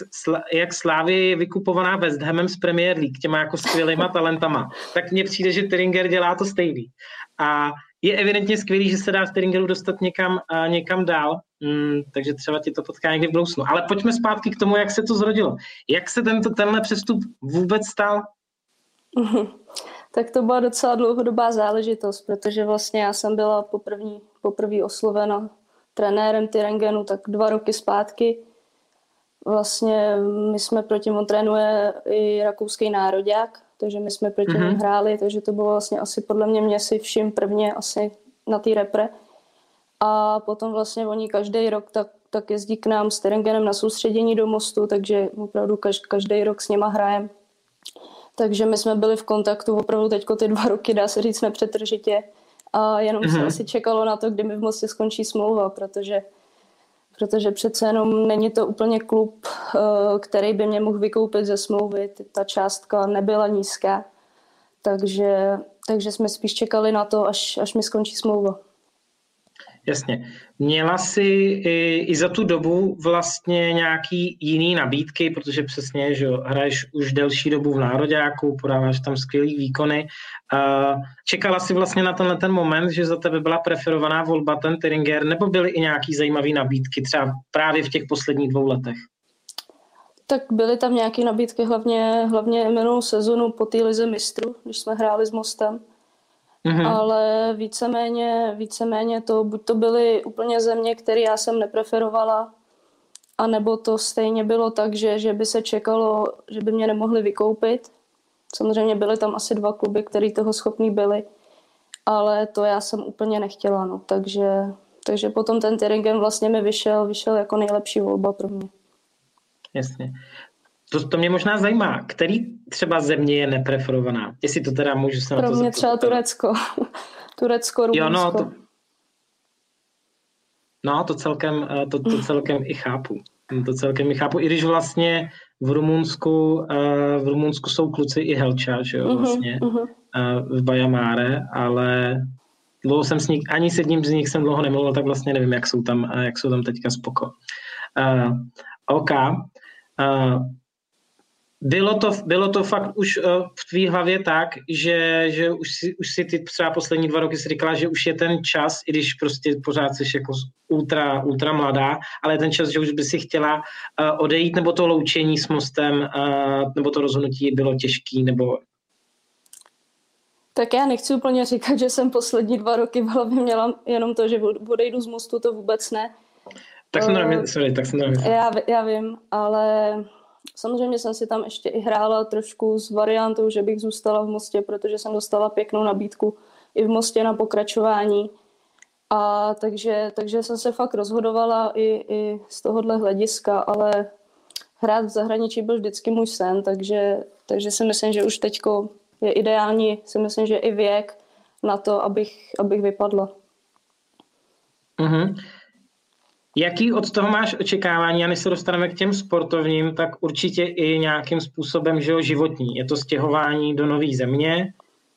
[SPEAKER 1] jak Slávy je vykupovaná West Hamem z Premier League, těma jako skvělýma talentama, tak mně přijde, že Tyringer dělá to stejný. A je evidentně skvělý, že se dá Steringeru dostat někam, uh, někam dál, mm, takže třeba ti to potká někdy v budoucnu. Ale pojďme zpátky k tomu, jak se to zrodilo. Jak se tento, tenhle přestup vůbec stal?
[SPEAKER 3] Tak to byla docela dlouhodobá záležitost, protože vlastně já jsem byla poprvé poprvý oslovena trenérem Tyrengenu tak dva roky zpátky. Vlastně my jsme proti on trénuje i rakouský národák, takže my jsme proti mm-hmm. hráli, takže to bylo vlastně asi podle mě mě si všim prvně asi na té repre. A potom vlastně oni každý rok tak, tak jezdí k nám s Terengenem na soustředění do mostu, takže opravdu každý rok s něma hrajem. Takže my jsme byli v kontaktu opravdu teďko ty dva roky, dá se říct, nepřetržitě. A jenom mm-hmm. se mhm. asi čekalo na to, kdy mi v Mostě skončí smlouva, protože protože přece jenom není to úplně klub, eh, který by mě mohl vykoupit ze smlouvy. Ta částka nebyla nízká, takže, takže jsme spíš čekali na to, až, až mi skončí smlouva.
[SPEAKER 1] Jasně. Měla jsi i, i za tu dobu vlastně nějaký jiný nabídky, protože přesně, že hraješ už delší dobu v Nároďáku, podáváš tam skvělý výkony. Čekala jsi vlastně na tenhle ten moment, že za tebe byla preferovaná volba ten Tyringer, nebo byly i nějaký zajímavé nabídky třeba právě v těch posledních dvou letech?
[SPEAKER 3] Tak byly tam nějaké nabídky, hlavně, hlavně minulou sezonu po té lize mistru, když jsme hráli s Mostem Mm-hmm. Ale víceméně, víceméně to, buď to byly úplně země, které já jsem nepreferovala, anebo to stejně bylo tak, že, že by se čekalo, že by mě nemohli vykoupit. Samozřejmě byly tam asi dva kluby, které toho schopní byly, ale to já jsem úplně nechtěla. No. Takže, takže potom ten Tyringen vlastně mi vyšel, vyšel jako nejlepší volba pro mě.
[SPEAKER 1] Jasně. To, to mě možná zajímá, který třeba země je nepreferovaná? Jestli to teda můžu se
[SPEAKER 3] Pro
[SPEAKER 1] na to
[SPEAKER 3] mě třeba Turecko. Turecko, Rumunsko. Jo, no, to,
[SPEAKER 1] no, to celkem, eh, to, to celkem i chápu. To celkem i chápu, i když vlastně v Rumunsku, eh, v Rumunsku jsou kluci i Helča, že jo, mhm, vlastně, uh-huh, uh-huh. v Bajamáre, ale dlouho jsem s nich, ani s jedním z nich jsem dlouho nemluvil, tak vlastně nevím, jak jsou tam, jak jsou tam teďka spoko. Uh, OK. Uh, bylo to, bylo to fakt už uh, v tvý hlavě tak, že, že už, si, už si ty třeba poslední dva roky si říkala, že už je ten čas, i když prostě pořád jsi jako ultra, ultra mladá, ale ten čas, že už by si chtěla uh, odejít, nebo to loučení s mostem, uh, nebo to rozhodnutí bylo těžký, nebo
[SPEAKER 3] tak já nechci úplně říkat, že jsem poslední dva roky v hlavě měla jenom to, že odejdu z mostu, to vůbec ne.
[SPEAKER 1] Tak jsem uh, sorry, tak jsem
[SPEAKER 3] já, já vím, ale Samozřejmě jsem si tam ještě i hrála trošku s variantou, že bych zůstala v Mostě, protože jsem dostala pěknou nabídku i v Mostě na pokračování. A takže, takže jsem se fakt rozhodovala i, i z tohohle hlediska, ale hrát v zahraničí byl vždycky můj sen, takže, takže si myslím, že už teď je ideální, si myslím, že i věk na to, abych, abych vypadla.
[SPEAKER 1] Mm-hmm. Jaký od toho máš očekávání, a než se dostaneme k těm sportovním, tak určitě i nějakým způsobem že jo, životní. Je to stěhování do nové země,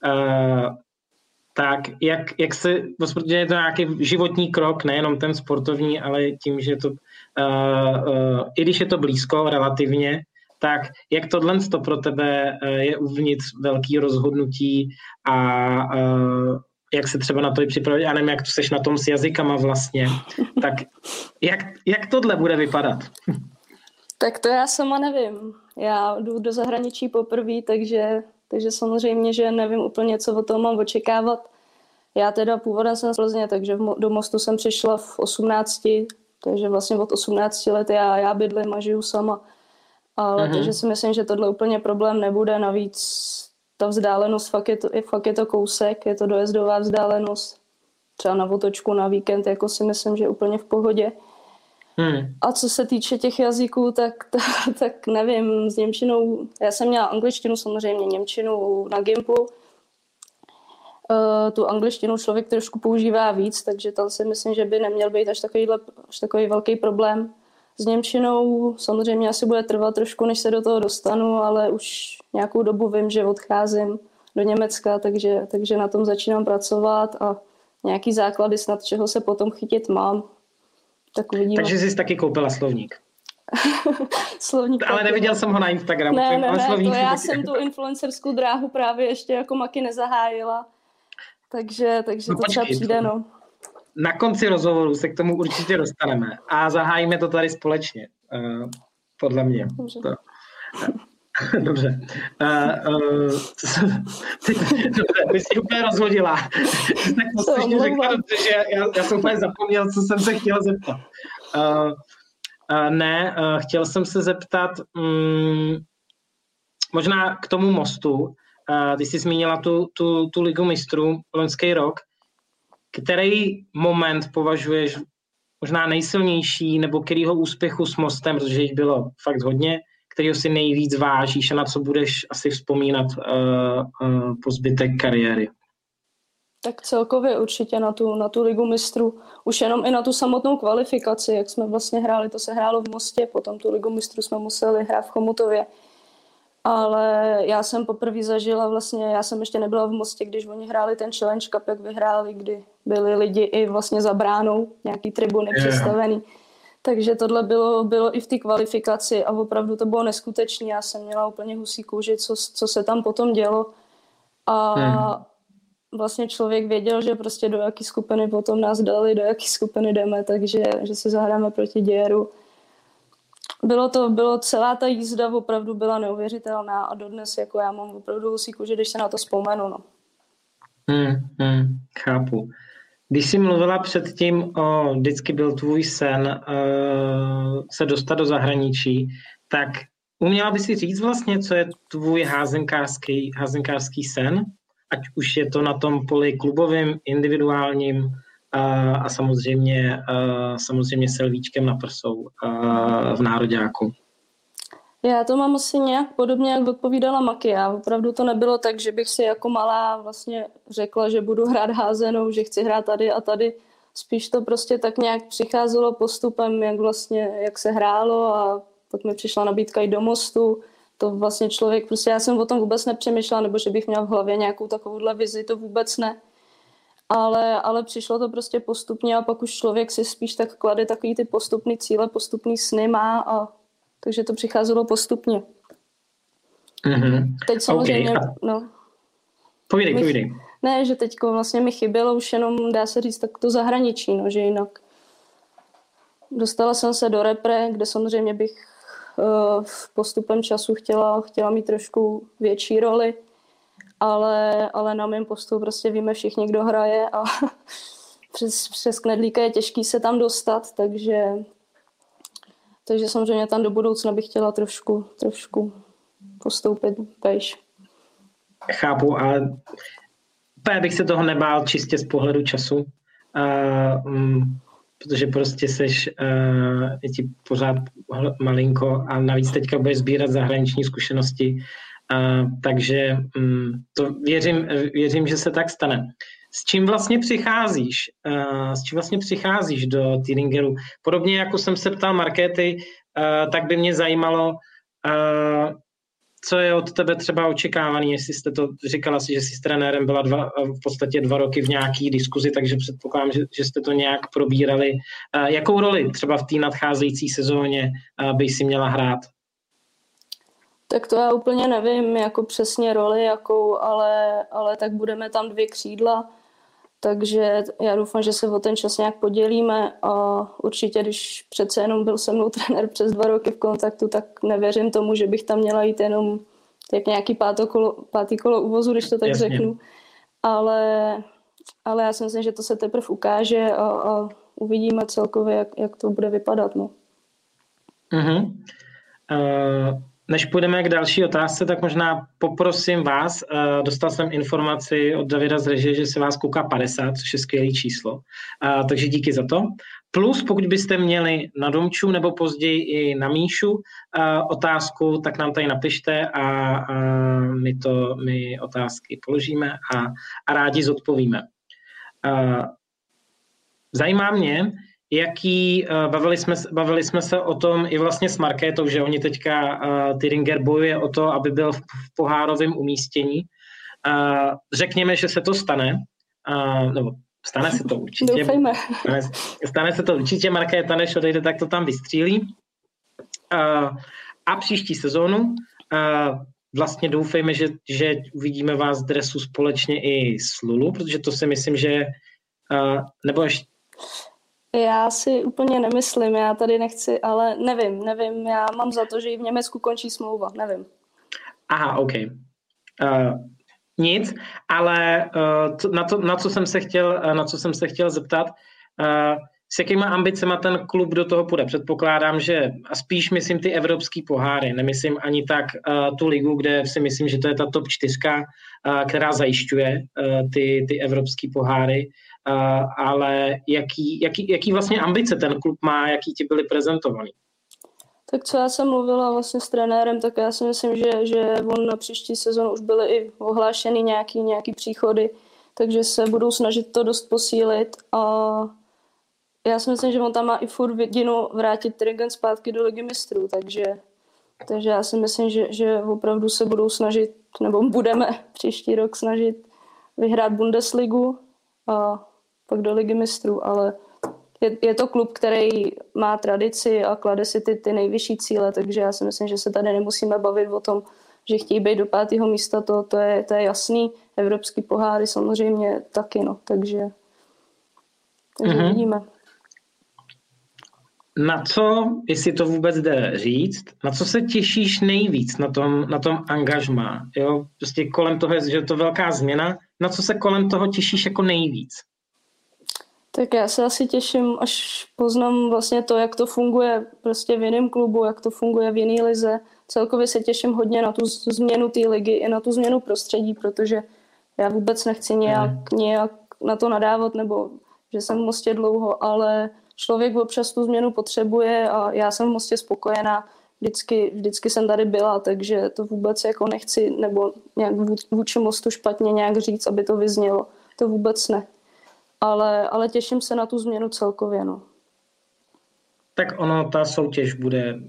[SPEAKER 1] uh, tak jak, jak se, protože je to nějaký životní krok, nejenom ten sportovní, ale tím, že to, uh, uh, i když je to blízko relativně, tak jak tohle to pro tebe je uvnitř velký rozhodnutí a uh, jak se třeba na to připravit, já nevím, jak tu seš na tom s jazykama vlastně, tak jak, jak tohle bude vypadat?
[SPEAKER 3] Tak to já sama nevím. Já jdu do zahraničí poprvé, takže, takže samozřejmě, že nevím úplně, co o tom mám očekávat. Já teda původem jsem z Plzně, takže do Mostu jsem přišla v 18, takže vlastně od 18 let já, já bydlím a žiju sama. Ale uh-huh. takže si myslím, že tohle úplně problém nebude. Navíc ta vzdálenost, fakt je, to, je, fakt je to kousek, je to dojezdová vzdálenost. Třeba na otočku na víkend, jako si myslím, že úplně v pohodě. Hmm. A co se týče těch jazyků, tak, tak, tak nevím, s Němčinou, já jsem měla angličtinu, samozřejmě Němčinu na Gimplu, uh, tu angličtinu člověk trošku používá víc, takže tam si myslím, že by neměl být až, takovýhle, až takový velký problém. S Němčinou samozřejmě asi bude trvat trošku, než se do toho dostanu, ale už nějakou dobu vím, že odcházím do Německa, takže, takže na tom začínám pracovat a nějaký základy snad, čeho se potom chytit mám. Tak uvidíme.
[SPEAKER 1] Takže jsi taky koupila slovník.
[SPEAKER 3] slovník.
[SPEAKER 1] Ale neviděl jsem ho na Instagramu.
[SPEAKER 3] Ne, ne, ne, to já jsem tu influencerskou dráhu právě ještě jako maky nezahájila. Takže, takže no, to počkej, třeba přijde, no.
[SPEAKER 1] Na konci rozhovoru se k tomu určitě dostaneme a zahájíme to tady společně, uh, podle mě. Dobře. To. Dobře. Uh, uh, ty, dobře, ty jsi úplně rozhodila. tak posledně řekla, že já, já jsem úplně zapomněl, co jsem se chtěl zeptat. Uh, uh, ne, uh, chtěl jsem se zeptat um, možná k tomu mostu. Uh, ty jsi zmínila tu, tu, tu ligu mistrů loňský rok. Který moment považuješ možná nejsilnější, nebo kterýho úspěchu s mostem, protože jich bylo fakt hodně, kterého si nejvíc vážíš a na co budeš asi vzpomínat uh, uh, po zbytek kariéry?
[SPEAKER 3] Tak celkově určitě na tu, na tu ligu mistrů. Už jenom i na tu samotnou kvalifikaci, jak jsme vlastně hráli, to se hrálo v Mostě, potom tu ligu mistrů jsme museli hrát v Chomutově. Ale já jsem poprvé zažila vlastně, já jsem ještě nebyla v Mostě, když oni hráli ten Challenge Cup, jak vyhráli, kdy byli lidi i vlastně za bránou, nějaký tribuny yeah. představený. Takže tohle bylo, bylo i v té kvalifikaci a opravdu to bylo neskutečné. Já jsem měla úplně husí kůži, co, co se tam potom dělo. A hmm. vlastně člověk věděl, že prostě do jaký skupiny potom nás dali, do jaký skupiny jdeme, takže že se zahráme proti děru. Bylo to, bylo celá ta jízda opravdu byla neuvěřitelná a dodnes jako já mám opravdu husí kůži, když se na to vzpomenu. No.
[SPEAKER 1] Hmm, hmm, chápu. Když jsi mluvila předtím o, vždycky byl tvůj sen uh, se dostat do zahraničí, tak uměla by si říct vlastně, co je tvůj házenkářský, házenkářský sen? Ať už je to na tom poli klubovým, individuálním uh, a samozřejmě, uh, samozřejmě selvíčkem na prsou v nároďáku.
[SPEAKER 3] Já to mám asi nějak podobně, jak odpovídala Makia. Opravdu to nebylo tak, že bych si jako malá vlastně řekla, že budu hrát házenou, že chci hrát tady a tady. Spíš to prostě tak nějak přicházelo postupem, jak vlastně, jak se hrálo a pak mi přišla nabídka i do mostu. To vlastně člověk, prostě já jsem o tom vůbec nepřemýšlela, nebo že bych měla v hlavě nějakou takovouhle vizi, to vůbec ne. Ale, ale přišlo to prostě postupně a pak už člověk si spíš tak klade takový ty postupný cíle, postupný sny má a takže to přicházelo postupně.
[SPEAKER 1] Mm-hmm.
[SPEAKER 3] Teď samozřejmě, okay. no.
[SPEAKER 1] Povídej, mi, povídej.
[SPEAKER 3] Ne, že teď vlastně mi chybělo už jenom, dá se říct, tak to zahraničí, no, že jinak. Dostala jsem se do repre, kde samozřejmě bych uh, postupem času chtěla, chtěla mít trošku větší roli, ale, ale na mém postu prostě víme všichni, kdo hraje a přes, přes knedlíka je těžký se tam dostat, takže takže samozřejmě tam do budoucna bych chtěla trošku, trošku postoupit pejš.
[SPEAKER 1] Chápu, ale úplně bych se toho nebál čistě z pohledu času, uh, um, protože prostě seš, uh, je ti pořád malinko a navíc teďka budeš sbírat zahraniční zkušenosti, takže um, to věřím, věřím, že se tak stane s čím vlastně přicházíš, s čím vlastně přicházíš do Tiringeru. Podobně jako jsem se ptal Markéty, tak by mě zajímalo, co je od tebe třeba očekávaný, jestli jste to, říkala si, že jsi s trenérem byla dva, v podstatě dva roky v nějaký diskuzi, takže předpokládám, že, že jste to nějak probírali. Jakou roli třeba v té nadcházející sezóně by si měla hrát?
[SPEAKER 3] Tak to já úplně nevím, jako přesně roli, jakou, ale, ale tak budeme tam dvě křídla, takže já doufám, že se o ten čas nějak podělíme a určitě, když přece jenom byl se mnou trenér přes dva roky v kontaktu, tak nevěřím tomu, že bych tam měla jít jenom jak nějaký kolo, pátý kolo uvozu, když to tak Jasně. řeknu. Ale, ale já si myslím, že to se teprve ukáže a, a uvidíme celkově, jak, jak to bude vypadat. No.
[SPEAKER 1] Uh-huh. Uh, než půjdeme k další otázce, tak možná poprosím vás, uh, dostal jsem informaci od Davida z režie, že se vás kouká 50, což je skvělé číslo, uh, takže díky za to. Plus, pokud byste měli na Domču nebo později i na Míšu uh, otázku, tak nám tady napište a uh, my, to, my otázky položíme a, a rádi zodpovíme. Zajímá mě, jaký, uh, bavili, jsme, bavili jsme se o tom i vlastně s Markétou, že oni teďka, uh, Tyringer bojuje o to, aby byl v, pohárovém umístění. Uh, řekněme, že se to stane, nebo Stane se to určitě.
[SPEAKER 3] Doufejme.
[SPEAKER 1] Stane, stane se to určitě. Markéta, než odejde, tak to tam vystřílí. A příští sezónu vlastně doufejme, že, že uvidíme vás v dresu společně i s Lulu, protože to si myslím, že nebo ještě
[SPEAKER 3] já si úplně nemyslím, já tady nechci, ale nevím, nevím, já mám za to, že i v Německu končí smlouva, nevím.
[SPEAKER 1] Aha, OK. Uh, nic, ale uh, na, to, na, co jsem se chtěl, uh, na co jsem se chtěl zeptat, uh, s jakýma ambicema ten klub do toho půjde? Předpokládám, že a spíš myslím ty evropský poháry, nemyslím ani tak uh, tu ligu, kde si myslím, že to je ta top čtyřka, uh, která zajišťuje uh, ty, ty evropský poháry, ale jaký, jaký, jaký vlastně ambice ten klub má, jaký ti byly prezentovaný?
[SPEAKER 3] Tak co já jsem mluvila vlastně s trenérem, tak já si myslím, že, že on na příští sezon už byly i ohlášeny nějaký, nějaký příchody, takže se budou snažit to dost posílit a já si myslím, že on tam má i furt vidinu vrátit Trigen zpátky do ligy mistrů, takže, takže já si myslím, že, že opravdu se budou snažit, nebo budeme příští rok snažit vyhrát Bundesligu a pak do ligy mistrů, ale je, je to klub, který má tradici a klade si ty, ty nejvyšší cíle, takže já si myslím, že se tady nemusíme bavit o tom, že chtějí být do pátého místa, to, to, je, to je jasný. Evropský poháry samozřejmě taky, no, takže, takže mm-hmm. vidíme.
[SPEAKER 1] Na co, jestli to vůbec jde říct, na co se těšíš nejvíc na tom, na tom angažmá? Jo? Prostě kolem toho, že je to velká změna, na co se kolem toho těšíš jako nejvíc?
[SPEAKER 3] Tak já se asi těším, až poznám vlastně to, jak to funguje prostě v jiném klubu, jak to funguje v jiné lize. Celkově se těším hodně na tu změnu té ligy i na tu změnu prostředí, protože já vůbec nechci nějak, mm. nějak na to nadávat, nebo že jsem v Mostě dlouho, ale člověk občas tu změnu potřebuje a já jsem v Mostě spokojená. Vždycky, vždycky jsem tady byla, takže to vůbec jako nechci, nebo nějak vůči Mostu špatně nějak říct, aby to vyznělo. To vůbec ne ale, ale těším se na tu změnu celkově. No.
[SPEAKER 1] Tak ono, ta soutěž bude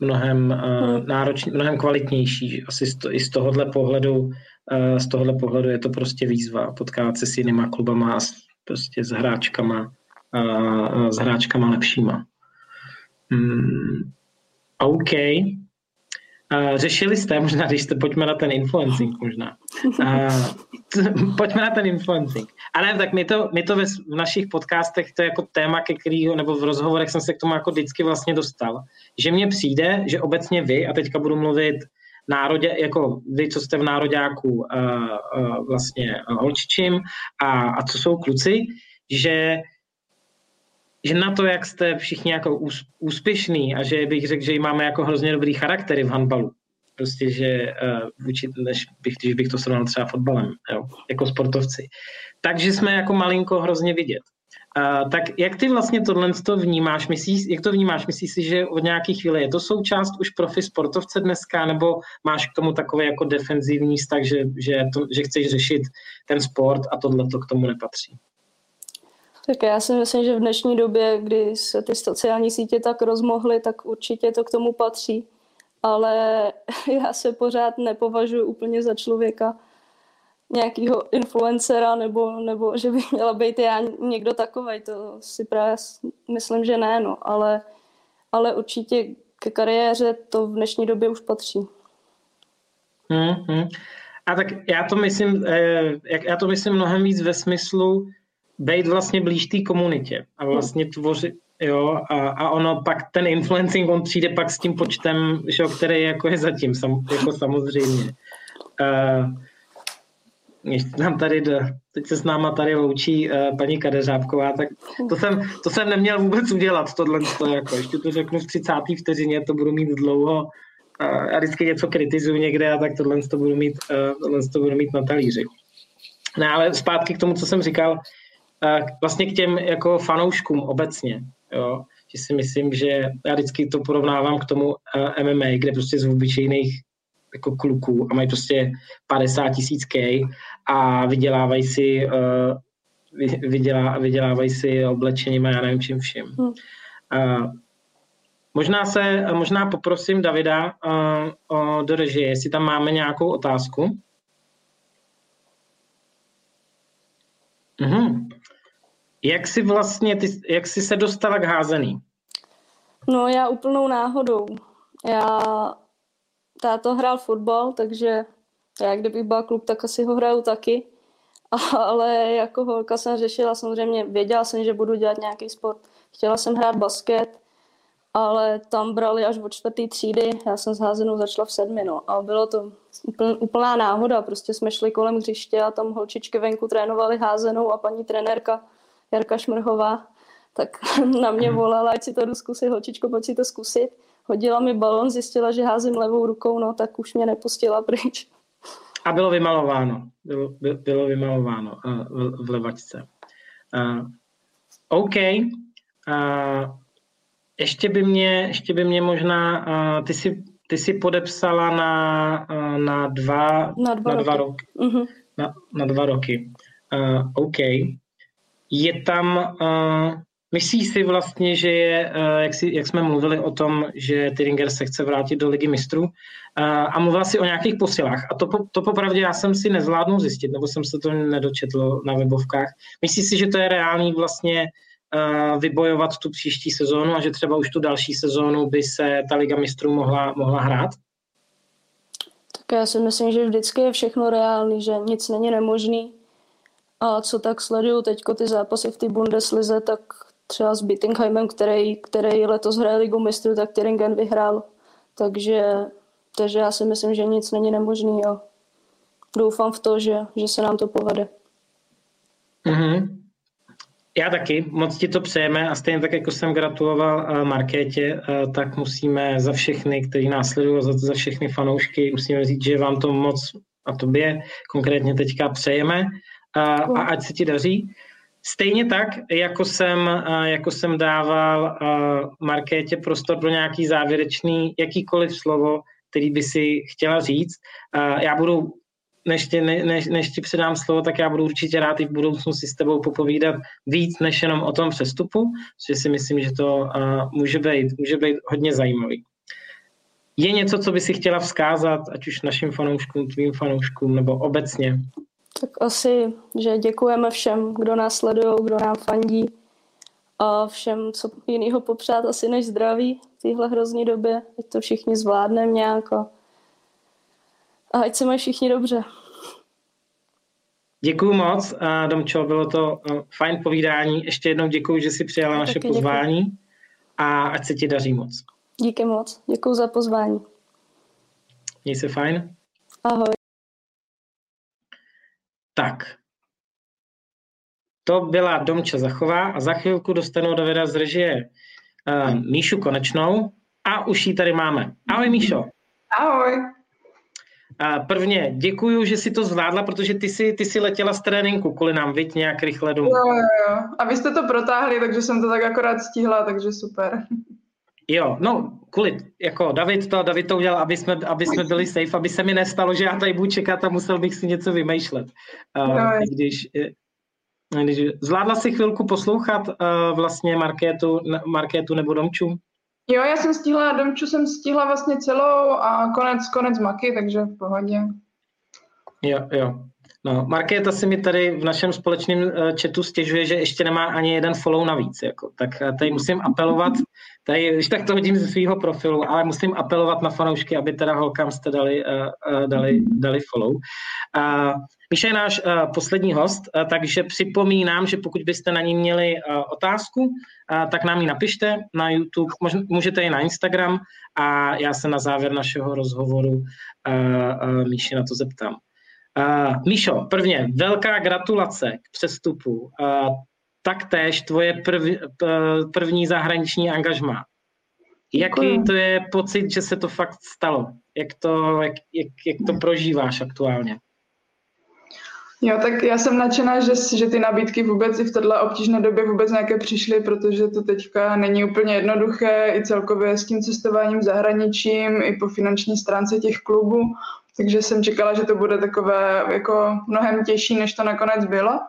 [SPEAKER 1] mnohem uh, náročný, mnohem kvalitnější. Asi z to, i z tohohle pohledu, uh, z tohohle pohledu je to prostě výzva potkávat se s jinýma klubama a s, prostě s hráčkama, uh, s hráčkama lepšíma. Hmm. OK. Řešili jste, možná když jste, pojďme na ten influencing možná. Uh, pojďme na ten influencing. Ale tak my to, my to ve, v našich podcastech, to je jako téma, ke kterého, nebo v rozhovorech jsem se k tomu jako vždycky vlastně dostal, že mně přijde, že obecně vy, a teďka budu mluvit národě, jako vy, co jste v nároďáku uh, uh, vlastně holčičím a, a co jsou kluci, že že na to, jak jste všichni jako úspěšný a že bych řekl, že máme jako hrozně dobrý charaktery v handbalu. Prostě, že uh, vůči, než bych, když bych to srovnal třeba fotbalem, jo, jako sportovci. Takže jsme jako malinko hrozně vidět. Uh, tak jak ty vlastně tohle to vnímáš? Myslíš, jak to vnímáš? Myslíš si, že od nějaké chvíle je to součást už profi sportovce dneska, nebo máš k tomu takový jako defenzivní vztah, že, že, to, že chceš řešit ten sport a tohle to k tomu nepatří?
[SPEAKER 3] Tak já si myslím, že v dnešní době, kdy se ty sociální sítě tak rozmohly, tak určitě to k tomu patří. Ale já se pořád nepovažuji úplně za člověka nějakého influencera, nebo, nebo že bych měla být já někdo takový. To si právě myslím, že ne, no. Ale, ale určitě ke kariéře to v dnešní době už patří.
[SPEAKER 1] Hmm, hmm. A tak já to myslím, eh, já to myslím mnohem víc ve smyslu, být vlastně blíž té komunitě a vlastně tvořit, jo, a, a ono pak ten influencing, on přijde pak s tím počtem, že, který jako je zatím, sam, jako samozřejmě. Uh, nám tady, do, teď se s náma tady loučí uh, paní Kadeřábková, tak to jsem, to jsem neměl vůbec udělat, tohle, to jako, ještě to řeknu v 30. vteřině, to budu mít dlouho, já vždycky něco kritizuju někde a tak tohle to budu mít, tohle to budu mít na talíři. No ale zpátky k tomu, co jsem říkal, vlastně k těm jako fanouškům obecně, jo, že si myslím, že já vždycky to porovnávám k tomu MMA, kde prostě z obyčejných jako kluků a mají prostě 50 tisíc K a vydělávají si uh, vydělá, vydělávají si oblečením a já nevím čím vším. Hmm. Uh, možná se, možná poprosím Davida uh, o, do režie, jestli tam máme nějakou otázku. Mhm. Jak jsi vlastně, ty, jak jsi se dostala k házený?
[SPEAKER 3] No já úplnou náhodou. Já táto hrál fotbal, takže já kdybych byl klub, tak asi ho hraju taky. Ale jako holka jsem řešila, samozřejmě věděla jsem, že budu dělat nějaký sport. Chtěla jsem hrát basket, ale tam brali až od čtvrtý třídy, já jsem s házenou začala v sedmi, no. A bylo to úplná náhoda, prostě jsme šli kolem hřiště a tam holčičky venku trénovali házenou a paní trenérka Jarka Šmrhová, tak na mě mhm. volala, ať si to jdu zkusit, holčičko, pojď si to zkusit hodila mi balon, zjistila, že házím levou rukou, no tak už mě nepustila pryč.
[SPEAKER 1] A bylo vymalováno. Bylo, bylo vymalováno uh, v, v levačce. Uh, OK. Uh, ještě by mě, ještě by mě možná, uh, ty si, ty si podepsala na, uh, na dva,
[SPEAKER 3] na dva
[SPEAKER 1] na
[SPEAKER 3] roky.
[SPEAKER 1] Dva roky.
[SPEAKER 3] Uh-huh.
[SPEAKER 1] Na, na dva roky. Uh, OK. Je tam, uh, Myslíš si vlastně, že je, eh, jak, si, jak jsme mluvili o tom, že Tyringer se chce vrátit do ligy mistrů eh, a mluvila si o nějakých posilách a to, to popravdě já jsem si nezvládnul zjistit, nebo jsem se to nedočetl na webovkách. Myslíš si, že to je reálný vlastně eh, vybojovat tu příští sezónu a že třeba už tu další sezónu by se ta liga mistrů mohla, mohla hrát?
[SPEAKER 3] Tak já si myslím, že vždycky je všechno reálný, že nic není nemožný. A co tak sleduju teď ty zápasy v té Bundeslize, tak třeba s Bittingheimem, který, který letos hraje ligu mistrů, tak Tyringen vyhrál. Takže, takže já si myslím, že nic není nemožný a doufám v to, že, že se nám to povede.
[SPEAKER 1] Mm-hmm. Já taky, moc ti to přejeme a stejně tak, jako jsem gratuloval uh, Markétě, uh, tak musíme za všechny, kteří následují, za, za všechny fanoušky, musíme říct, že vám to moc a tobě konkrétně teďka přejeme a ať se ti daří. Stejně tak, jako jsem, jako jsem dával Markétě prostor pro nějaký závěrečný, jakýkoliv slovo, který by si chtěla říct. Já budu, než, tě, než, než ti předám slovo, tak já budu určitě rád i v budoucnu si s tebou popovídat víc, než jenom o tom přestupu, že si myslím, že to může být, může být hodně zajímavý. Je něco, co by si chtěla vzkázat, ať už našim fanouškům, tvým fanouškům, nebo obecně?
[SPEAKER 3] Tak asi, že děkujeme všem, kdo nás sledují, kdo nám fandí a všem, co jiného popřát asi než zdraví v téhle hrozný době, ať to všichni zvládneme nějak a, a ať se mají všichni dobře.
[SPEAKER 1] Děkuji moc, Domčo, bylo to fajn povídání. Ještě jednou děkuji, že jsi přijala Já naše pozvání děkuji. a ať se ti daří moc.
[SPEAKER 3] Díky moc, děkuji za pozvání.
[SPEAKER 1] Měj se fajn.
[SPEAKER 3] Ahoj.
[SPEAKER 1] Tak, to byla Domča Zachová a za chvilku dostanou Davida z režie uh, Míšu Konečnou a už ji tady máme. Ahoj Míšo.
[SPEAKER 2] Ahoj.
[SPEAKER 1] Uh, prvně děkuju, že si to zvládla, protože ty si, ty si letěla z tréninku kvůli nám, viď, nějak rychle domů.
[SPEAKER 2] Jo, jo, jo. A vy jste to protáhli, takže jsem to tak akorát stihla, takže super.
[SPEAKER 1] Jo, no, kvůli, jako David to, David to udělal, aby jsme, aby jsme byli safe, aby se mi nestalo, že já tady budu čekat a musel bych si něco vymýšlet. Uh, no, když, když, zvládla si chvilku poslouchat uh, vlastně Markétu, Markétu nebo Domču?
[SPEAKER 2] Jo, já jsem stihla, Domču jsem stihla vlastně celou a konec, konec Maky, takže v pohodě.
[SPEAKER 1] Jo, jo. No, Markéta si mi tady v našem společném uh, chatu stěžuje, že ještě nemá ani jeden follow navíc. Jako. Tak uh, tady musím apelovat, tady, když tak to hodím ze svého profilu, ale musím apelovat na fanoušky, aby teda holkám jste dali, uh, dali, dali follow. Uh, Míša je náš poslední host, takže připomínám, že pokud byste na ní měli otázku, tak nám ji napište na YouTube, můžete i na Instagram a já se na závěr našeho rozhovoru Míši na to zeptám. Uh, Míšo, prvně velká gratulace k přestupu. Uh, taktéž tvoje prv, první zahraniční angažma. Jaký to je pocit, že se to fakt stalo? Jak to, jak, jak, jak to prožíváš aktuálně?
[SPEAKER 4] Jo, tak já jsem nadšená, že, že ty nabídky vůbec i v této obtížné době vůbec nějaké přišly, protože to teďka není úplně jednoduché i celkově s tím cestováním zahraničím, i po finanční stránce těch klubů, takže jsem čekala, že to bude takové jako mnohem těžší, než to nakonec bylo.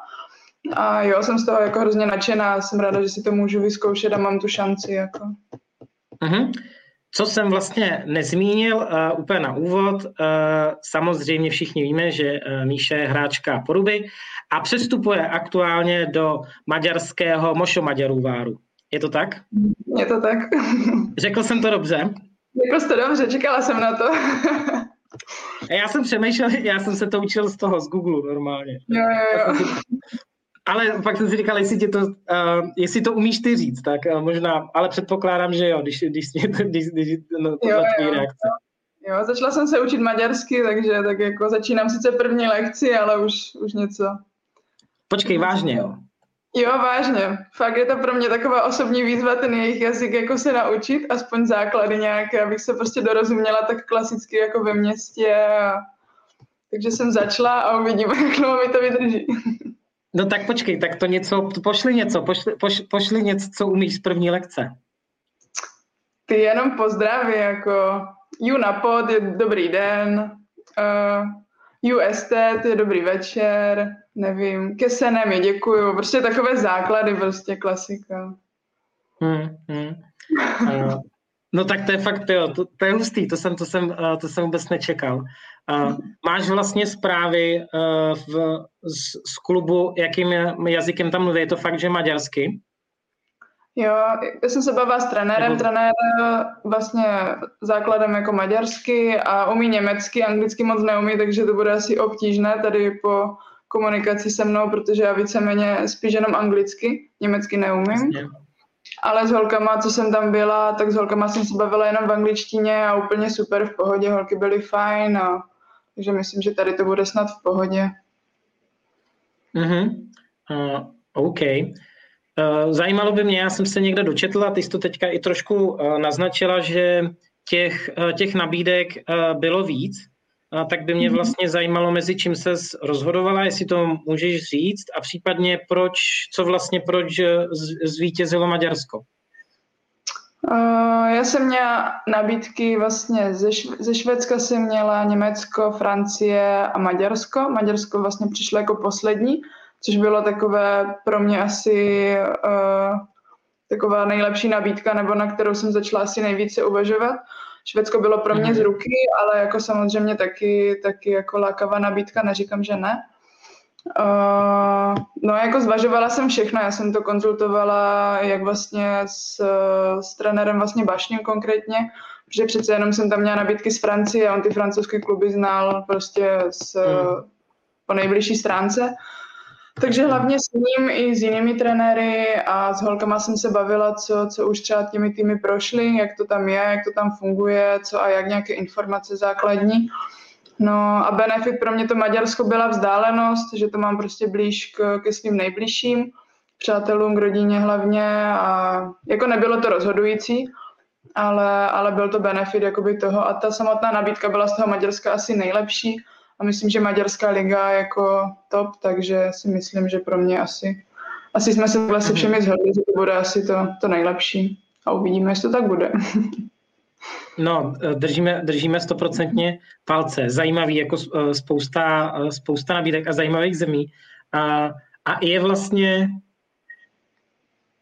[SPEAKER 4] A jo, jsem z toho jako hrozně nadšená, jsem ráda, že si to můžu vyzkoušet a mám tu šanci. Jako.
[SPEAKER 1] Uh-huh. Co jsem vlastně nezmínil uh, úplně na úvod, uh, samozřejmě všichni víme, že uh, Míše je hráčka Poruby a přestupuje aktuálně do maďarského Mošo Maďarůváru. Je to tak?
[SPEAKER 4] Je to tak.
[SPEAKER 1] Řekl jsem to dobře?
[SPEAKER 4] Řekl to dobře, čekala jsem na to.
[SPEAKER 1] já jsem přemýšlel, já jsem se to učil z toho, z Google normálně.
[SPEAKER 4] Jo, jo, jo.
[SPEAKER 1] Ale pak jsem si říkal, jestli, tě to, uh, jestli to umíš ty říct, tak uh, možná, ale předpokládám, že jo, když, když, když, když no, to jo, jo, reakce.
[SPEAKER 4] Jo. jo, začala jsem se učit maďarsky, takže tak jako začínám sice první lekci, ale už, už něco.
[SPEAKER 1] Počkej, vážně jo?
[SPEAKER 4] Jo, vážně. Fakt je to pro mě taková osobní výzva ten jejich jazyk jako se naučit, aspoň základy nějaké, abych se prostě dorozuměla tak klasicky jako ve městě. Takže jsem začala a uvidíme, jak dlouho mi to vydrží.
[SPEAKER 1] No tak počkej, tak to něco, pošli něco, pošli, poš, pošli něco, co umíš z první lekce.
[SPEAKER 4] Ty jenom pozdraví, jako you na pod je dobrý den, uh, UST je dobrý večer, nevím, kesenem je děkuju, prostě takové základy, prostě klasika.
[SPEAKER 1] Hmm, hmm. Uh, no tak to je fakt, jo, to, to je hustý, to jsem, to jsem, uh, to jsem vůbec nečekal. Uh, máš vlastně zprávy uh, v, z, z klubu, jakým jazykem tam mluví? Je to fakt, že maďarsky?
[SPEAKER 4] Jo, já jsem se bavila s trenérem, Nebo... trenér vlastně základem jako maďarsky a umí německy, anglicky moc neumí, takže to bude asi obtížné tady po komunikaci se mnou, protože já víceméně spíš jenom anglicky, německy neumím. Vlastně. Ale s holkama, co jsem tam byla, tak s holkama jsem se bavila jenom v angličtině a úplně super v pohodě, holky byly fajn a takže myslím, že tady to bude snad v pohodě.
[SPEAKER 1] Mm-hmm. Uh, OK. Uh, zajímalo by mě, já jsem se někde dočetla, ty jsi to teďka i trošku uh, naznačila, že těch, uh, těch nabídek uh, bylo víc, uh, tak by mě mhm. vlastně zajímalo, mezi čím se rozhodovala, jestli to můžeš říct a případně proč, co vlastně proč zvítězilo Maďarsko.
[SPEAKER 4] Já jsem měla nabídky vlastně ze, ze Švédska jsem měla Německo, Francie a Maďarsko. Maďarsko vlastně přišlo jako poslední, což bylo takové pro mě asi uh, taková nejlepší nabídka, nebo na kterou jsem začala asi nejvíce uvažovat. Švédsko bylo pro mě z mhm. ruky, ale jako samozřejmě taky, taky jako lákavá nabídka, neříkám, že ne. Uh, no jako zvažovala jsem všechno, já jsem to konzultovala jak vlastně s, s trenérem vlastně Bašním konkrétně, protože přece jenom jsem tam měla nabídky z Francie a on ty francouzské kluby znal prostě z, hmm. po nejbližší stránce. Takže hlavně s ním i s jinými trenéry a s holkama jsem se bavila, co, co už třeba těmi týmy prošly, jak to tam je, jak to tam funguje, co a jak nějaké informace základní. No a benefit pro mě to Maďarsko byla vzdálenost, že to mám prostě blíž k, ke svým nejbližším přátelům, k rodině hlavně a jako nebylo to rozhodující, ale, ale byl to benefit jakoby toho a ta samotná nabídka byla z toho Maďarska asi nejlepší a myslím, že Maďarská liga je jako top, takže si myslím, že pro mě asi, asi jsme se vlastně všemi zhodli, že to bude asi to, to nejlepší a uvidíme, jestli to tak bude.
[SPEAKER 1] No, držíme, držíme stoprocentně palce. Zajímavý, jako eh, spousta, eh, spousta nabídek a zajímavých zemí. A, a je vlastně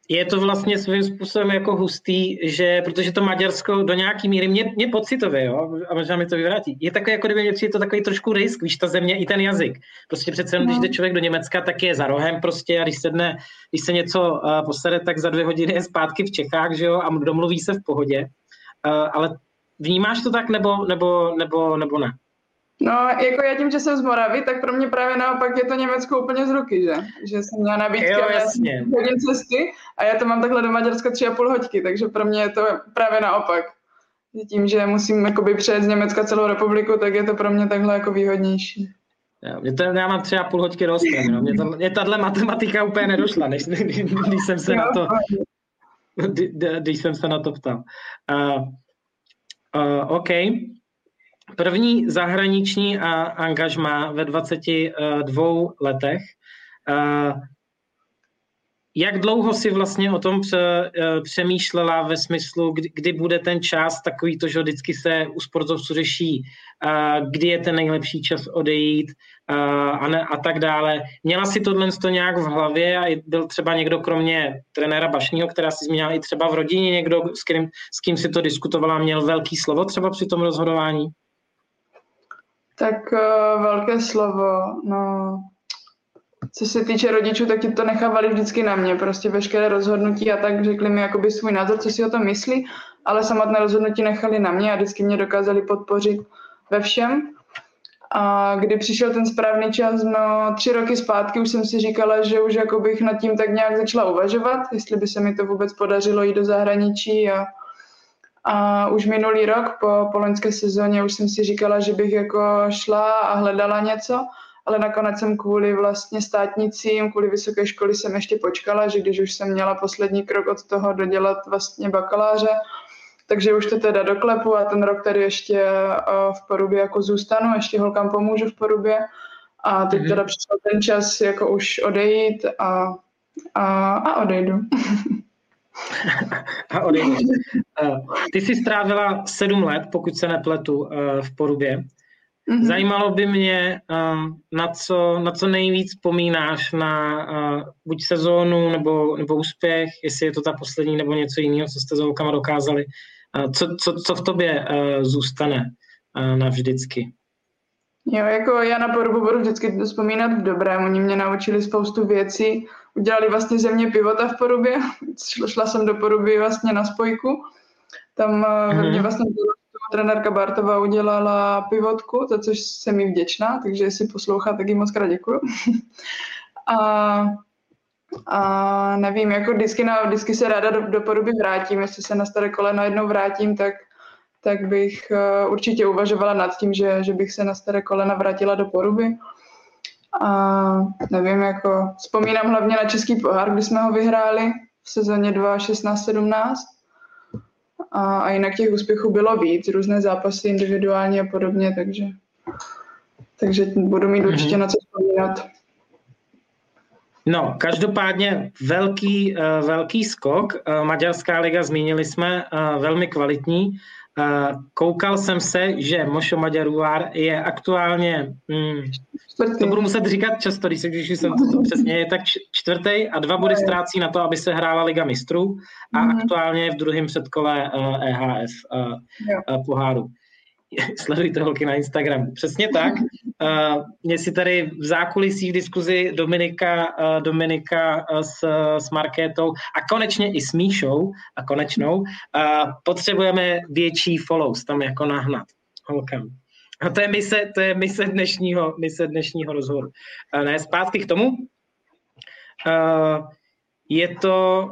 [SPEAKER 1] je to vlastně svým způsobem jako hustý, že protože to Maďarsko do nějaký míry, mě, mě pocitově, jo, a možná mi to vyvrátí, je takové, jako kdyby mě přijde to takový trošku risk, víš, ta země i ten jazyk. Prostě přece jenom, když no. jde člověk do Německa, tak je za rohem prostě a když se, dne, když se něco uh, posede, tak za dvě hodiny je zpátky v Čechách, že jo, a domluví se v pohodě. Uh, ale Vnímáš to tak nebo, nebo, nebo, nebo ne?
[SPEAKER 4] No, jako já tím, že jsem z Moravy, tak pro mě právě naopak je to Německo úplně z ruky, že? Že jsem měla nabídky
[SPEAKER 1] jo, jasně.
[SPEAKER 4] hodin cesty a já to mám takhle do Maďarska tři a půl hoďky, takže pro mě je to právě naopak. Tím, že musím jakoby přejet z Německa celou republiku, tak je to pro mě takhle jako výhodnější.
[SPEAKER 1] Já, mě to, já mám třeba půl hoďky rostem, no. mě, to, mě tahle matematika úplně nedošla, než, když jsem se jo, na to když jsem se na to ptal. Uh, uh, OK. První zahraniční a angažma ve 22 letech. Uh, jak dlouho si vlastně o tom přemýšlela ve smyslu, kdy, kdy bude ten čas takový to, že vždycky se u sportovců řeší, kdy je ten nejlepší čas odejít a, ne, a tak dále. Měla si tohle to nějak v hlavě a byl třeba někdo kromě trenéra Bašního, která si zmínila i třeba v rodině, někdo, s kým, s kým si to diskutovala, měl velký slovo třeba při tom rozhodování?
[SPEAKER 4] Tak uh, velké slovo, no co se týče rodičů, tak ti to nechávali vždycky na mě, prostě veškeré rozhodnutí a tak řekli mi jakoby svůj názor, co si o tom myslí, ale samotné rozhodnutí nechali na mě a vždycky mě dokázali podpořit ve všem. A kdy přišel ten správný čas, no tři roky zpátky už jsem si říkala, že už jako bych nad tím tak nějak začala uvažovat, jestli by se mi to vůbec podařilo jít do zahraničí a, a už minulý rok po, po loňské sezóně už jsem si říkala, že bych jako šla a hledala něco ale nakonec jsem kvůli vlastně státnicím, kvůli vysoké školy jsem ještě počkala, že když už jsem měla poslední krok od toho dodělat vlastně bakaláře, takže už to teda doklepu a ten rok tady ještě eh, v Porubě jako zůstanu, ještě holkám pomůžu v Porubě a teď mm-hmm. teda přišel ten čas jako už odejít a, a, a odejdu.
[SPEAKER 1] a odejdu. Eh, ty jsi strávila sedm let, pokud se nepletu, eh, v Porubě. Mm-hmm. Zajímalo by mě, um, na, co, na co nejvíc vzpomínáš na uh, buď sezónu nebo, nebo úspěch, jestli je to ta poslední nebo něco jiného, co jste s holkama dokázali. Co, co, co v tobě zůstane navždycky?
[SPEAKER 4] Jo, jako já na porubu budu vždycky vzpomínat v dobrém. Oni mě naučili spoustu věcí. Udělali vlastně země pivota v porubě. Šla jsem do poruby vlastně na spojku. Tam mm-hmm. mě vlastně trenérka Bartová udělala pivotku, za což jsem jí vděčná, takže jestli poslouchá, tak jí moc krát děkuju. a, a nevím, jako vždycky, na, vždycky se ráda do, do podoby vrátím, jestli se na staré koleno jednou vrátím, tak, tak bych uh, určitě uvažovala nad tím, že, že bych se na staré kolena vrátila do poruby. A nevím, jako vzpomínám hlavně na Český pohár, kdy jsme ho vyhráli v sezóně 2016-17 a, a jinak těch úspěchů bylo víc, různé zápasy individuálně a podobně, takže, takže budu mít určitě mm-hmm. na co vzpomínat.
[SPEAKER 1] No, každopádně velký, uh, velký skok. Uh, Maďarská liga zmínili jsme, uh, velmi kvalitní. Koukal jsem se, že Mošo Maďaruár je aktuálně, hmm, to budu muset říkat často, když, když jsem to, to přesně, je tak čtvrtý a dva body ztrácí na to, aby se hrála Liga mistrů a mm-hmm. aktuálně je v druhém předkole EHF uh, uh, poháru. Sledujte holky na Instagramu. Přesně tak. Mě si tady v zákulisí v diskuzi Dominika, Dominika s, s Markétou a konečně i s Míšou a konečnou potřebujeme větší follows tam jako nahnat holkám. A to je mise, to je mise dnešního, mise dnešního rozhovoru. Uh, ne, zpátky k tomu. Je to,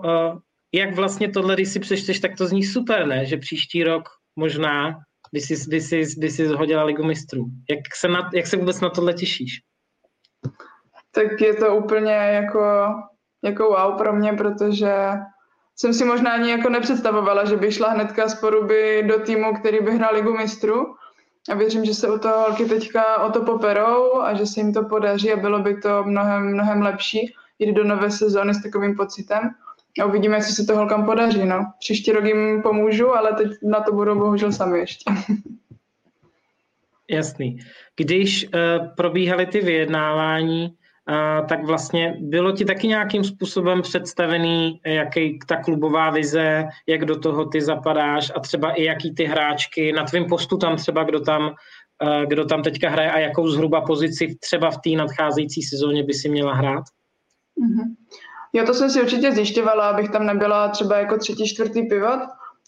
[SPEAKER 1] jak vlastně tohle, když si přečteš, tak to zní super, ne? Že příští rok možná když jsi, když jsi, když jsi hodila Ligu mistrů. Jak se, na, jak se vůbec na tohle těšíš?
[SPEAKER 4] Tak je to úplně jako, jako wow pro mě, protože jsem si možná ani jako nepředstavovala, že by šla hnedka z poruby do týmu, který by hrál Ligu mistrů. A věřím, že se o to holky teďka o to poperou a že se jim to podaří a bylo by to mnohem, mnohem lepší jít do nové sezóny s takovým pocitem. A uvidíme, jestli se to holkám podaří. No. Příští rok jim pomůžu, ale teď na to budou bohužel sami ještě.
[SPEAKER 1] Jasný. Když uh, probíhaly ty vyjednávání, uh, tak vlastně bylo ti taky nějakým způsobem představený, jaký ta klubová vize, jak do toho ty zapadáš a třeba i jaký ty hráčky, na tvém postu tam třeba, kdo tam, uh, kdo tam teďka hraje a jakou zhruba pozici třeba v té nadcházející sezóně by si měla hrát?
[SPEAKER 4] Mm-hmm. Jo, to jsem si určitě zjišťovala, abych tam nebyla třeba jako třetí, čtvrtý pivot.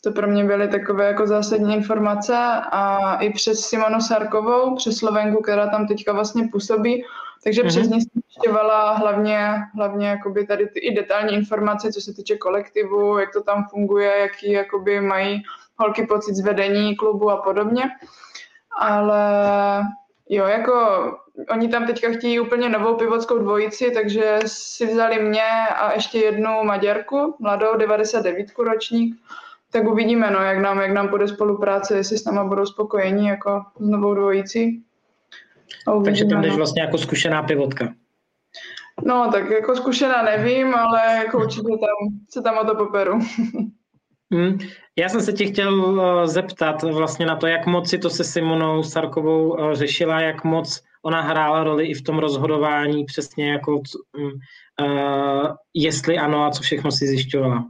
[SPEAKER 4] To pro mě byly takové jako zásadní informace a i přes Simonu Sarkovou, přes Slovenku, která tam teďka vlastně působí, takže mm-hmm. přes ní jsem zjišťovala hlavně, hlavně jakoby tady ty i detailní informace, co se týče kolektivu, jak to tam funguje, jaký jakoby mají holky pocit z vedení klubu a podobně. Ale Jo, jako oni tam teďka chtějí úplně novou pivotskou dvojici, takže si vzali mě a ještě jednu Maďarku, mladou 99 ročník, tak uvidíme, no, jak nám, jak nám bude spolupráce, jestli s náma budou spokojení jako s novou dvojicí.
[SPEAKER 1] Takže tam jdeš no. vlastně jako zkušená pivotka.
[SPEAKER 4] No, tak jako zkušená nevím, ale jako určitě tam, se tam o to poperu.
[SPEAKER 1] Hmm. Já jsem se tě chtěl eh, zeptat vlastně na to, jak moc si to se Simonou Sarkovou eh, řešila, jak moc ona hrála roli i v tom rozhodování, přesně jako uh, jestli ano a co všechno si zjišťovala.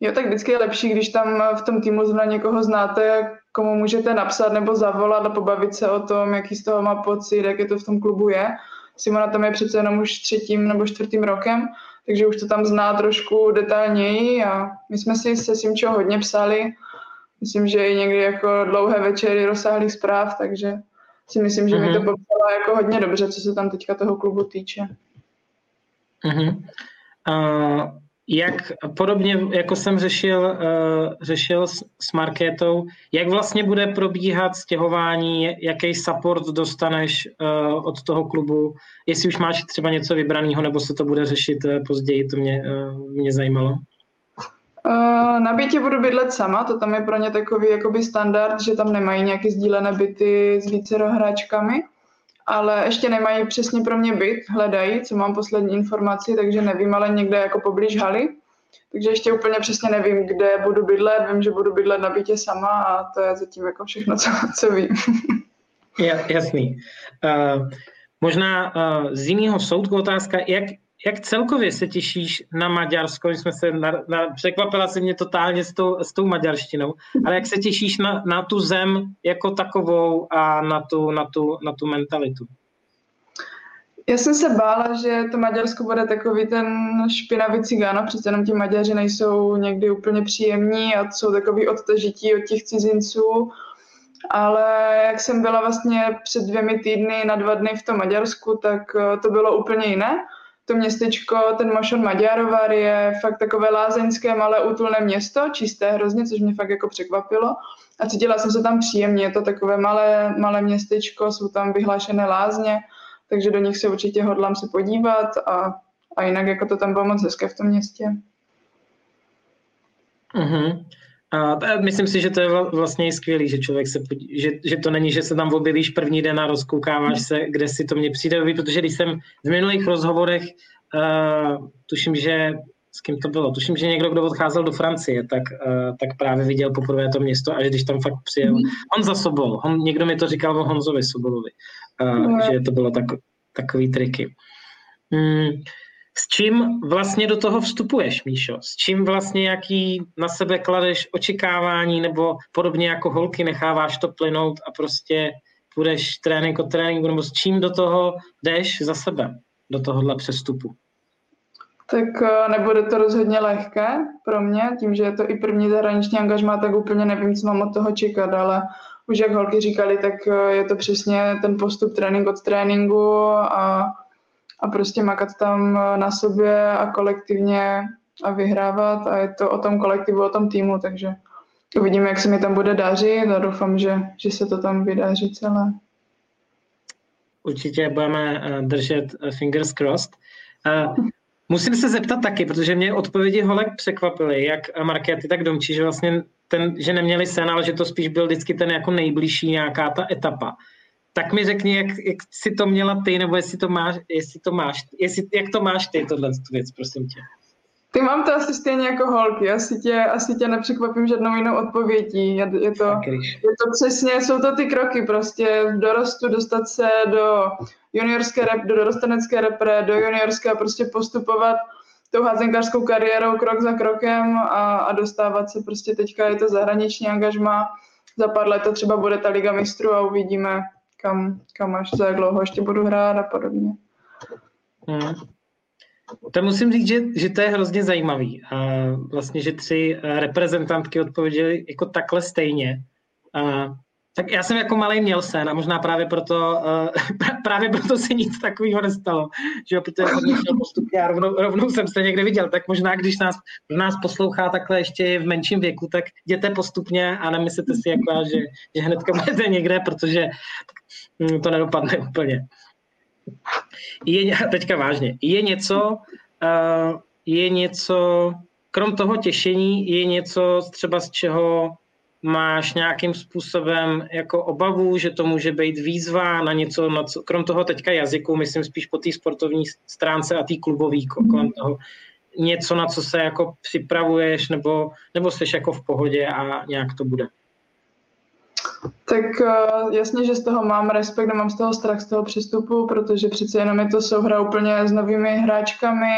[SPEAKER 4] Jo, tak vždycky je lepší, když tam v tom týmu zrovna někoho znáte, komu můžete napsat nebo zavolat a pobavit se o tom, jaký z toho má pocit, jak je to v tom klubu je. Simona tam je přece jenom už třetím nebo čtvrtým rokem, takže už to tam zná trošku detailněji a my jsme si se Simčo hodně psali. Myslím, že i někdy jako dlouhé večery rozsáhlých zpráv, takže si myslím, že mm-hmm. mi to mhm. popsala jako hodně dobře, co se tam teďka toho klubu týče.
[SPEAKER 1] Mm-hmm. Uh, jak podobně, jako jsem řešil, uh, řešil s, s Markétou, jak vlastně bude probíhat stěhování, jaký support dostaneš uh, od toho klubu, jestli už máš třeba něco vybraného, nebo se to bude řešit uh, později, to mě, uh, mě zajímalo.
[SPEAKER 4] Uh, na bytě budu bydlet sama, to tam je pro ně takový jakoby standard, že tam nemají nějaké sdílené byty s více hráčkami ale ještě nemají přesně pro mě byt, hledají, co mám poslední informaci, takže nevím, ale někde jako poblíž haly. Takže ještě úplně přesně nevím, kde budu bydlet, vím, že budu bydlet na bytě sama a to je zatím jako všechno, co, co vím.
[SPEAKER 1] jasný. Uh, možná uh, z jiného soudku otázka, jak, jak celkově se těšíš na Maďarsko? My jsme se na, na, překvapila se mě totálně s tou, s tou maďarštinou, ale jak se těšíš na, na tu zem jako takovou a na tu, na tu, na tu mentalitu?
[SPEAKER 4] Já jsem se bála, že to Maďarsko bude takový ten špinavý cigáno, přece jenom ti Maďaři nejsou někdy úplně příjemní a jsou takový odtažití od těch cizinců, ale jak jsem byla vlastně před dvěmi týdny na dva dny v tom Maďarsku, tak eh, to bylo úplně jiné to městečko, ten Mošon Maďarovar je fakt takové lázeňské, malé útulné město, čisté hrozně, což mě fakt jako překvapilo. A cítila jsem se tam příjemně, je to takové malé, malé městečko, jsou tam vyhlášené lázně, takže do nich se určitě hodlám se podívat a, a jinak jako to tam bylo moc hezké v tom městě.
[SPEAKER 1] Uh-huh. A myslím si, že to je vlastně skvělý, že člověk se, podí, že, že to není, že se tam objevíš první den a rozkoukáváš se, kde si to mě přijde, protože když jsem v minulých rozhovorech, uh, tuším, že s kým to bylo, tuším, že někdo, kdo odcházel do Francie, tak, uh, tak právě viděl poprvé to město a že když tam fakt přijel mm. Honza Sobol, on, někdo mi to říkal o Honzovi Sobolovi, uh, no. že to bylo tak, takový triky. Mm, s čím vlastně do toho vstupuješ, Míšo? S čím vlastně jaký na sebe kladeš očekávání nebo podobně jako holky necháváš to plynout a prostě půjdeš trénink od tréninku nebo s čím do toho jdeš za sebe, do tohohle přestupu?
[SPEAKER 4] Tak eh, nebude to rozhodně lehké pro mě, tím, že je to i první zahraniční angažmá, tak úplně nevím, co mám od toho čekat, ale už jak holky říkali, tak eh, je to přesně ten postup trénink od tréninku a a prostě makat tam eh, na sobě a kolektivně a vyhrávat a je to o tom kolektivu, o tom týmu, takže uvidíme, jak se mi tam bude dařit a doufám, že, že se to tam vydaří celé.
[SPEAKER 1] Určitě budeme eh, držet eh, fingers crossed. Musím se zeptat taky, protože mě odpovědi holek překvapily, jak Markety, tak Domčí, že vlastně ten, že neměli sen, ale že to spíš byl vždycky ten jako nejbližší nějaká ta etapa tak mi řekni, jak, jak jsi to měla ty, nebo jestli to máš, jestli to máš, jestli, jak to máš ty, tohle tu věc, prosím tě.
[SPEAKER 4] Ty mám to asi stejně jako holky, asi tě, asi tě nepřekvapím žádnou jinou odpovědí. Je, je, to, je to přesně, jsou to ty kroky prostě v dorostu dostat se do juniorské rep, do dorostenecké repre, do juniorské a prostě postupovat tou házenkářskou kariérou krok za krokem a, a dostávat se prostě teďka je to zahraniční angažma, za pár let to třeba bude ta Liga mistrů a uvidíme, kam, kam až za dlouho ještě budu hrát a podobně. Hmm.
[SPEAKER 1] To musím říct, že, že to je hrozně zajímavý. A vlastně, že tři reprezentantky odpověděly jako takhle stejně. A Tak já jsem jako malý měl sen a možná právě proto, uh, právě proto se nic takového nestalo, že jo, protože jsem šel postupně a rovnou, rovnou jsem se někde viděl, tak možná když nás, nás poslouchá takhle ještě v menším věku, tak jděte postupně a nemyslete si jako já, že, že hnedka budete někde, protože to nedopadne úplně. Je, teďka vážně, je něco, uh, je něco, krom toho těšení, je něco třeba z čeho máš nějakým způsobem jako obavu, že to může být výzva na něco, na co, krom toho teďka jazyku, myslím spíš po té sportovní stránce a té klubový kolem toho, něco, na co se jako připravuješ, nebo, nebo jsi jako v pohodě a nějak to bude?
[SPEAKER 4] Tak eh, jasně, že z toho mám respekt mám z toho strach z toho přístupu, protože přece jenom je to souhra úplně s novými hráčkami,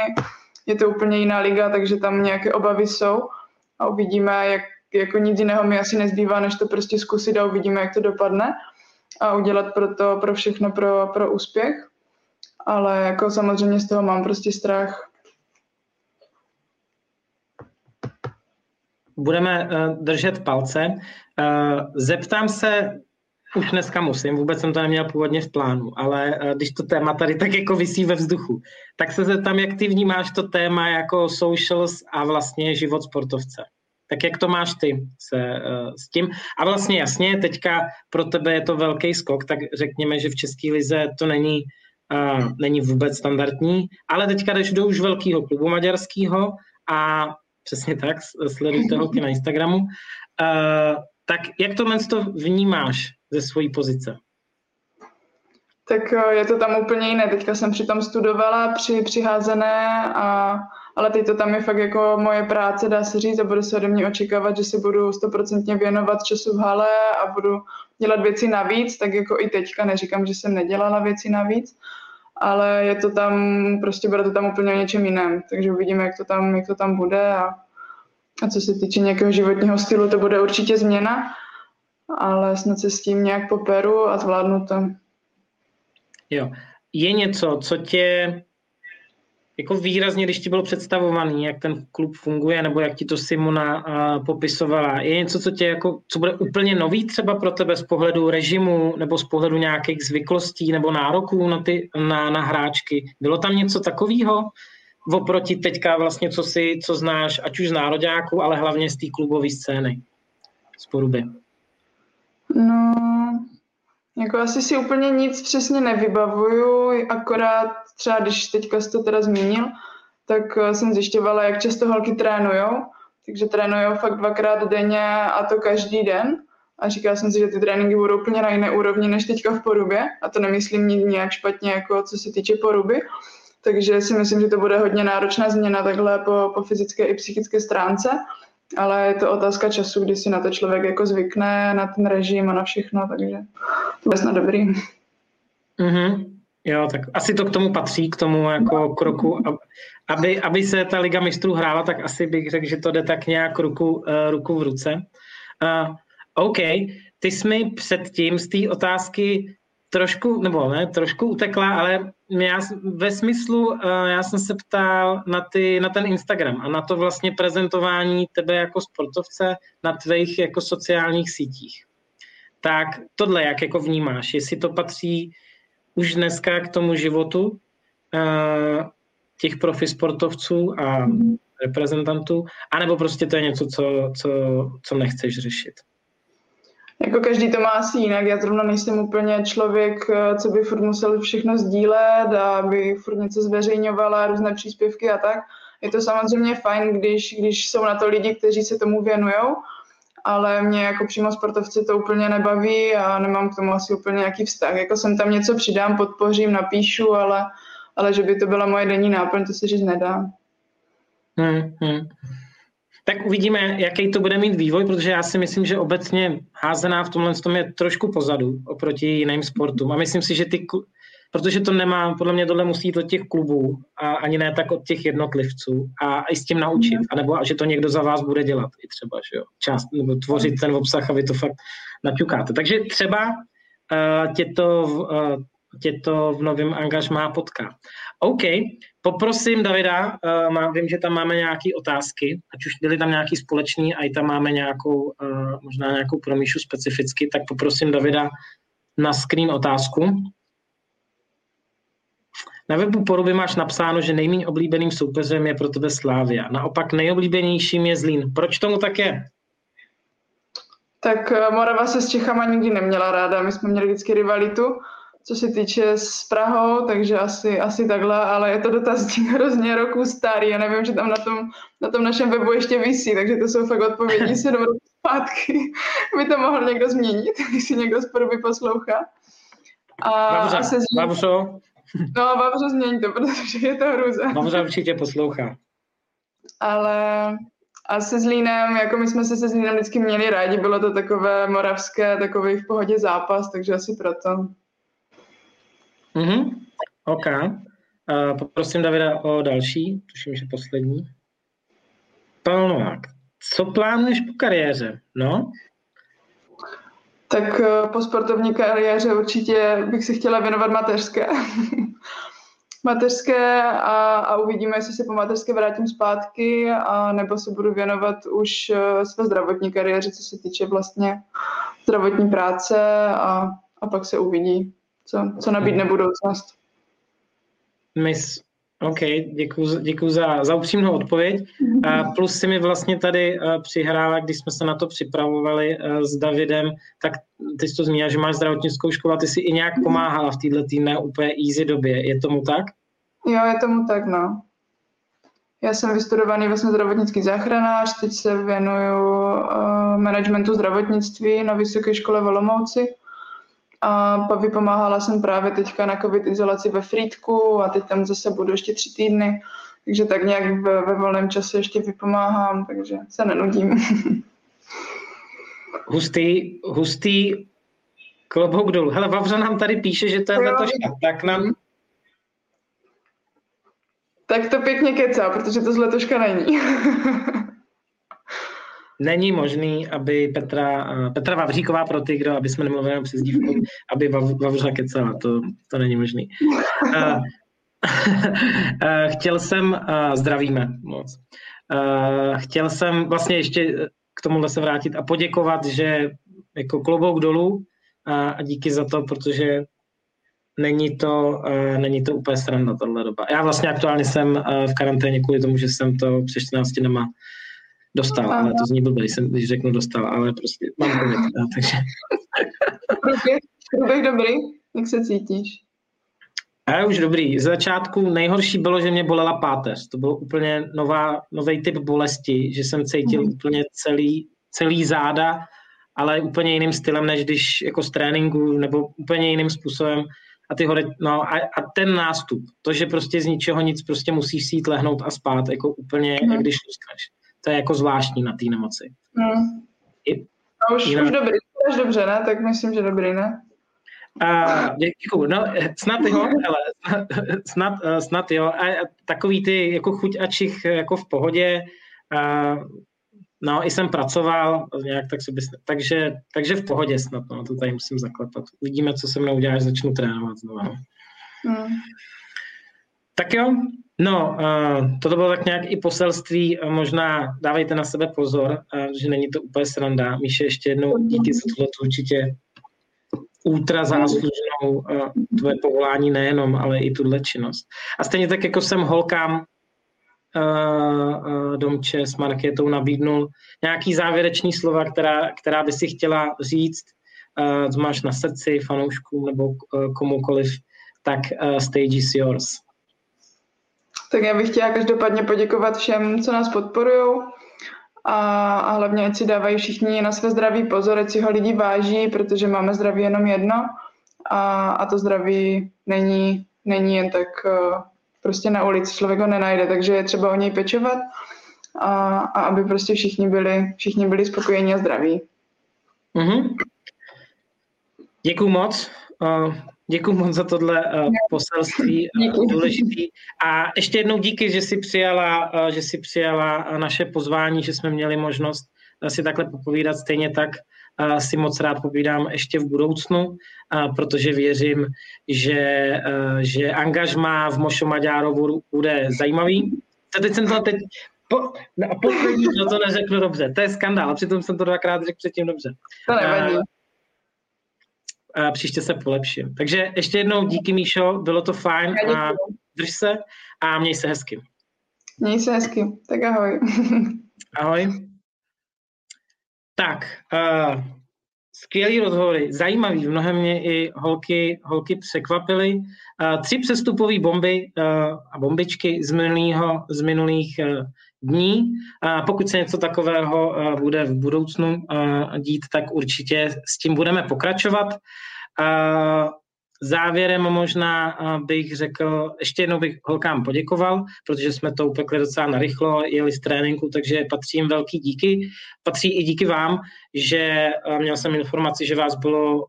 [SPEAKER 4] je to úplně jiná liga, takže tam nějaké obavy jsou a uvidíme, jak jako nic jiného mi asi nezbývá, než to prostě zkusit a uvidíme, jak to dopadne a udělat pro to, pro všechno, pro, pro úspěch. Ale jako samozřejmě z toho mám prostě strach.
[SPEAKER 1] Budeme uh, držet palce. Uh, zeptám se, už dneska musím, vůbec jsem to neměl původně v plánu, ale uh, když to téma tady tak jako vysí ve vzduchu, tak se zeptám, jak ty vnímáš to téma jako socials a vlastně život sportovce. Tak jak to máš ty se, uh, s tím? A vlastně jasně, teďka pro tebe je to velký skok, tak řekněme, že v České lize to není, uh, není vůbec standardní, ale teďka jdeš do už velkého klubu maďarského a přesně tak, sledujte holky na Instagramu. Uh, tak jak to to vnímáš ze své pozice?
[SPEAKER 4] Tak je to tam úplně jiné. Teďka jsem přitom studovala při přiházené a ale teď to tam je fakt jako moje práce, dá se říct, a bude se ode mě očekávat, že se budu stoprocentně věnovat času v hale a budu dělat věci navíc, tak jako i teďka neříkám, že jsem nedělala věci navíc, ale je to tam, prostě bude to tam úplně o něčem jiném, takže uvidíme, jak to tam, jak to tam bude a, a co se týče nějakého životního stylu, to bude určitě změna, ale snad se s tím nějak poperu a zvládnu to.
[SPEAKER 1] Jo. Je něco, co tě jako výrazně, když ti bylo představovaný, jak ten klub funguje, nebo jak ti to Simona uh, popisovala, je něco, co tě jako, co bude úplně nový třeba pro tebe z pohledu režimu, nebo z pohledu nějakých zvyklostí, nebo nároků na, ty, na, na hráčky? Bylo tam něco takového? Oproti teďka vlastně, co si, co znáš, ať už z nároďáku, ale hlavně z té klubové scény z Poruby.
[SPEAKER 4] No, jako asi si úplně nic přesně nevybavuju, akorát třeba když teďka jsi to teda zmínil, tak eh, jsem zjišťovala, jak často holky trénujou. Takže trénujou fakt dvakrát denně a to každý den. A říkala jsem si, že ty tréninky budou úplně na jiné úrovni než teďka v porubě. A to nemyslím nějak špatně, jako co se týče poruby. Takže si myslím, že to bude hodně náročná změna takhle po, po fyzické i psychické stránce ale je to otázka času, kdy si na to člověk jako zvykne, na ten režim a na všechno, takže to je na dobrý.
[SPEAKER 1] Mm-hmm. Jo, tak asi to k tomu patří, k tomu jako kroku, aby, aby se ta Liga mistrů hrála, tak asi bych řekl, že to jde tak nějak ruku, uh, ruku v ruce. Uh, OK, ty jsi mi předtím z té otázky trošku, nebo ne, trošku utekla, ale já, ve smyslu, eh, já jsem se ptal na, ty, na ten Instagram a na to vlastně prezentování tebe jako sportovce na tvých jako sociálních sítích. Tak tohle jak jako vnímáš? Jestli to patří už dneska k tomu životu uh, těch profi sportovců a reprezentantů, anebo prostě to je něco, co, co, co nechceš řešit?
[SPEAKER 4] Jako každý to má asi jinak. Já zrovna nejsem úplně člověk, eh, co by furt musel všechno sdílet a by furt něco zveřejňovala, různé příspěvky a tak. Je to samozřejmě fajn, když, když jsou na to lidi, kteří se tomu věnují, ale mě jako přímo sportovci to úplně nebaví a nemám k tomu asi úplně nějaký vztah. Jako jsem tam něco přidám, podpořím, napíšu, ale, ale že by to byla moje denní náplň, to se říct nedá.
[SPEAKER 1] Hmm, hmm. Tak uvidíme, jaký to bude mít vývoj, protože já si myslím, že obecně házená v tomhle tom je trošku pozadu oproti jiným sportům. A myslím si, že ty, protože to nemá, podle mě tohle musí jít od těch klubů a ani ne tak od těch jednotlivců a i s tím naučit, anebo že to někdo za vás bude dělat i třeba, že jo, část, nebo tvořit ten obsah a vy to fakt naťukáte. Takže třeba uh, tě, to, uh, tě to v novém angažmá potká. OK, poprosím Davida, uh, má, vím, že tam máme nějaké otázky, ať už byly tam nějaký společný, a i tam máme nějakou, uh, možná nějakou promíšu specificky, tak poprosím Davida na screen otázku. Na webu Poruby máš napsáno, že nejméně oblíbeným soupeřem je pro tebe Slávia. Naopak nejoblíbenějším je Zlín. Proč tomu tak je?
[SPEAKER 4] Tak eh, Morava se s Čechama nikdy neměla ráda. My jsme měli vždycky rivalitu, co se týče s Prahou, takže asi, asi takhle, ale je to dotazník hrozně roku starý. Já nevím, že tam na tom, na tom našem webu ještě vysí, takže to jsou fakt odpovědi sedm roků zpátky. By to mohl někdo změnit, když si někdo z Poruby poslouchá.
[SPEAKER 1] A se změní... Babřo,
[SPEAKER 4] No, Vavře změň to, protože je to hrůza.
[SPEAKER 1] Vavře určitě poslouchá.
[SPEAKER 4] Ale a se Zlínem, jako my jsme se se Zlínem vždycky měli rádi, bylo to takové moravské, takový v pohodě zápas, takže asi proto.
[SPEAKER 1] Mhm, OK. Uh, poprosím Davida o další, tuším, že poslední. Pavel Novák, co plánuješ po kariéře? No?
[SPEAKER 4] Tak eh, po sportovní kariéře určitě bych si chtěla věnovat mateřské. mateřské a, a uvidíme, jestli se po mateřské vrátím zpátky, a nebo se budu věnovat už eh, své zdravotní kariéře, co se týče vlastně zdravotní práce a, a pak se uvidí, co, co nabídne budoucnost.
[SPEAKER 1] Miss OK, děkuji, za, za upřímnou odpověď. A plus si mi vlastně tady uh, přihrála, když jsme se na to připravovali uh, s Davidem, tak ty jsi to zmínila, že máš zdravotnickou školu a ty si i nějak pomáhala v této týdne úplně easy době. Je tomu tak?
[SPEAKER 4] Jo, je tomu tak, no. Já jsem vystudovaný vlastně zdravotnický záchranář, teď se věnuju uh, managementu zdravotnictví na Vysoké škole v Olomouci a pak vypomáhala jsem právě teďka na covid izolaci ve Frýdku a teď tam zase budu ještě tři týdny, takže tak nějak ve, ve volném čase ještě vypomáhám, takže se nenudím.
[SPEAKER 1] Hustý, hustý klobouk dolů. Hele, Vavřa nám tady píše, že to je letoška, tak nám...
[SPEAKER 4] Tak to pěkně kecá, protože to z letoška není.
[SPEAKER 1] není možný, aby Petra, Petra Vavříková pro ty, kdo, aby jsme nemluvili přes dívku, aby Vavřa kecala, to, to není možný. chtěl jsem, zdravíme moc, chtěl jsem vlastně ještě k tomuhle se vrátit a poděkovat, že jako klobouk dolů a díky za to, protože není to, není to úplně sranda tahle doba. Já vlastně aktuálně jsem v karanténě kvůli tomu, že jsem to před 14 dnama Dostal, ale to zní blbě, jsem, když řeknu dostal, ale prostě mám covid, takže...
[SPEAKER 4] Průběh dobrý? Jak se cítíš?
[SPEAKER 1] A už dobrý. Z začátku nejhorší bylo, že mě bolela páteř. To byl úplně nová, nový typ bolesti, že jsem cítil mm. úplně celý, celý záda, ale úplně jiným stylem, než když jako z tréninku, nebo úplně jiným způsobem. A, ty hore, no, a, a ten nástup, to, že prostě z ničeho nic prostě musíš si jít lehnout a spát, jako úplně, mm. jak když luskneš to je jako zvláštní na té nemoci.
[SPEAKER 4] Hmm. I, a už, jinak... už dobrý, už dobře, ne? Tak myslím, že dobrý, ne?
[SPEAKER 1] Uh, děkuju. No, snad jo, ale snad, snad jo. A takový ty jako chuť a čich jako v pohodě. Uh, no, i jsem pracoval, nějak tak si bys... takže, takže v pohodě snad, no, to tady musím zaklepat. Uvidíme, co se mnou udělá, až začnu trénovat znovu. No. Hmm. Tak jo, no, toto bylo tak nějak i poselství, možná dávejte na sebe pozor, že není to úplně sranda. Míše, ještě jednou díky za tohle určitě ultra záslužnou tvoje povolání nejenom, ale i tuhle činnost. A stejně tak, jako jsem holkám Domče s Markétou nabídnul nějaký závěrečný slova, která, která by si chtěla říct, co máš na srdci, fanouškům nebo uh, komukoliv, tak uh, stage is yours.
[SPEAKER 4] Tak já bych chtěla každopádně poděkovat všem, co nás podporují a, a hlavně, ať si dávají všichni na své zdraví pozor, ať si ho lidi váží, protože máme zdraví jenom jedno a, a to zdraví není, není jen tak uh, prostě na ulici, člověk ho nenajde, takže je třeba o něj pečovat a, a aby prostě všichni byli, všichni byli spokojení a zdraví.
[SPEAKER 1] Mm-hmm. Děkuji moc. Uh, Děkuji moc za tohle uh, poselství uh, důležitý. A ještě jednou díky, že si přijala, uh, že si přijala naše pozvání, že jsme měli možnost si takhle popovídat stejně tak. si moc rád povídám ještě v budoucnu, protože věřím, že, že angažma v Mošo Maďárovu bude zajímavý. Teď jsem to teď po, a poslední, no to neřeknu dobře, to je skandál, přitom jsem to dvakrát řekl předtím dobře.
[SPEAKER 4] To nevadí.
[SPEAKER 1] A, příště se polepším. Takže ještě jednou díky, Míšo, bylo to fajn a drž se a měj se hezky.
[SPEAKER 4] Měj se hezky, tak ahoj.
[SPEAKER 1] ahoj. Tak, uh, skvělý rozhovory, zajímavý, mnohem mě i holky, holky překvapily. Uh, tři přestupové bomby uh, a bombičky z, minulýho, z minulých uh, dní. Uh, pokud se něco takového bude v budoucnu dít, tak určitě s tím budeme pokračovat. Závěrem možná bych řekl, ještě jednou bych holkám poděkoval, protože jsme to upekli docela narychlo, jeli z tréninku, takže patří jim velký díky. Patří i díky vám, že měl jsem informaci, že vás bylo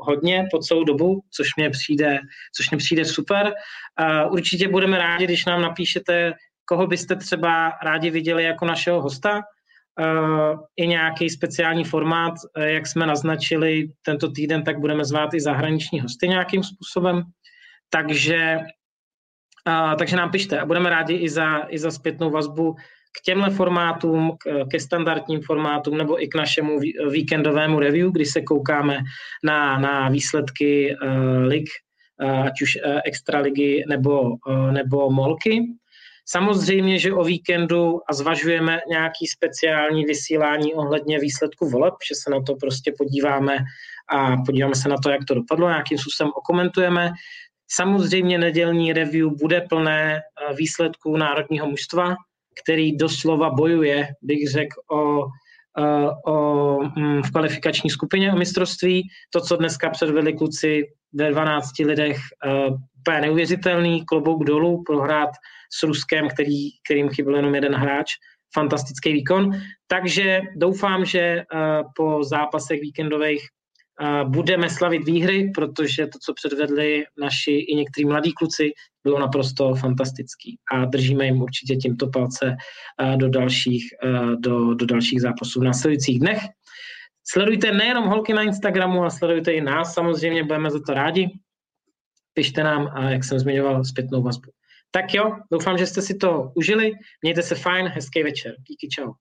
[SPEAKER 1] hodně po celou dobu, což mě přijde, což mě přijde super. Určitě budeme rádi, když nám napíšete, koho byste třeba rádi viděli jako našeho hosta, i nějaký speciální formát, uh, jak jsme naznačili tento týden, tak budeme zvát i zahraniční hosty nějakým způsobem. Takže, uh, takže nám pište a budeme rádi i za, i za zpětnou vazbu k těmhle formátům, ke standardním formátům nebo i k našemu víkendovému review, kdy se koukáme na, na výsledky lig, ať už extraligy nebo, nebo molky. Samozřejmě, že o víkendu a zvažujeme nějaký speciální vysílání ohledně výsledku voleb, že se na to prostě podíváme a podíváme se na to, jak to dopadlo, nějakým způsobem okomentujeme. Samozřejmě nedělní review bude plné eh, výsledků národního mužstva, který doslova bojuje, bych řekl, o, eh, o, mm, v kvalifikační skupině o mistrovství. To, co dneska předvedli kluci ve 12 lidech, eh, úplně neuvěřitelný, klobouk dolů, prohrát s Ruskem, který, kterým chyběl jenom jeden hráč. Fantastický výkon. Takže doufám, že uh, po zápasech víkendových uh, budeme slavit výhry, protože to, co předvedli naši i některý mladí kluci, bylo naprosto fantastický. A držíme jim určitě tímto palce uh, do dalších, do, do dalších zápasů v následujících dnech. Sledujte nejenom holky na Instagramu, ale sledujte i nás, samozřejmě budeme za to rádi. Pište nám, jak jsem zmiňoval, zpětnou vazbu. Tak jo, doufám, že jste si to užili. Mějte se fajn, hezký večer. Díky, čau.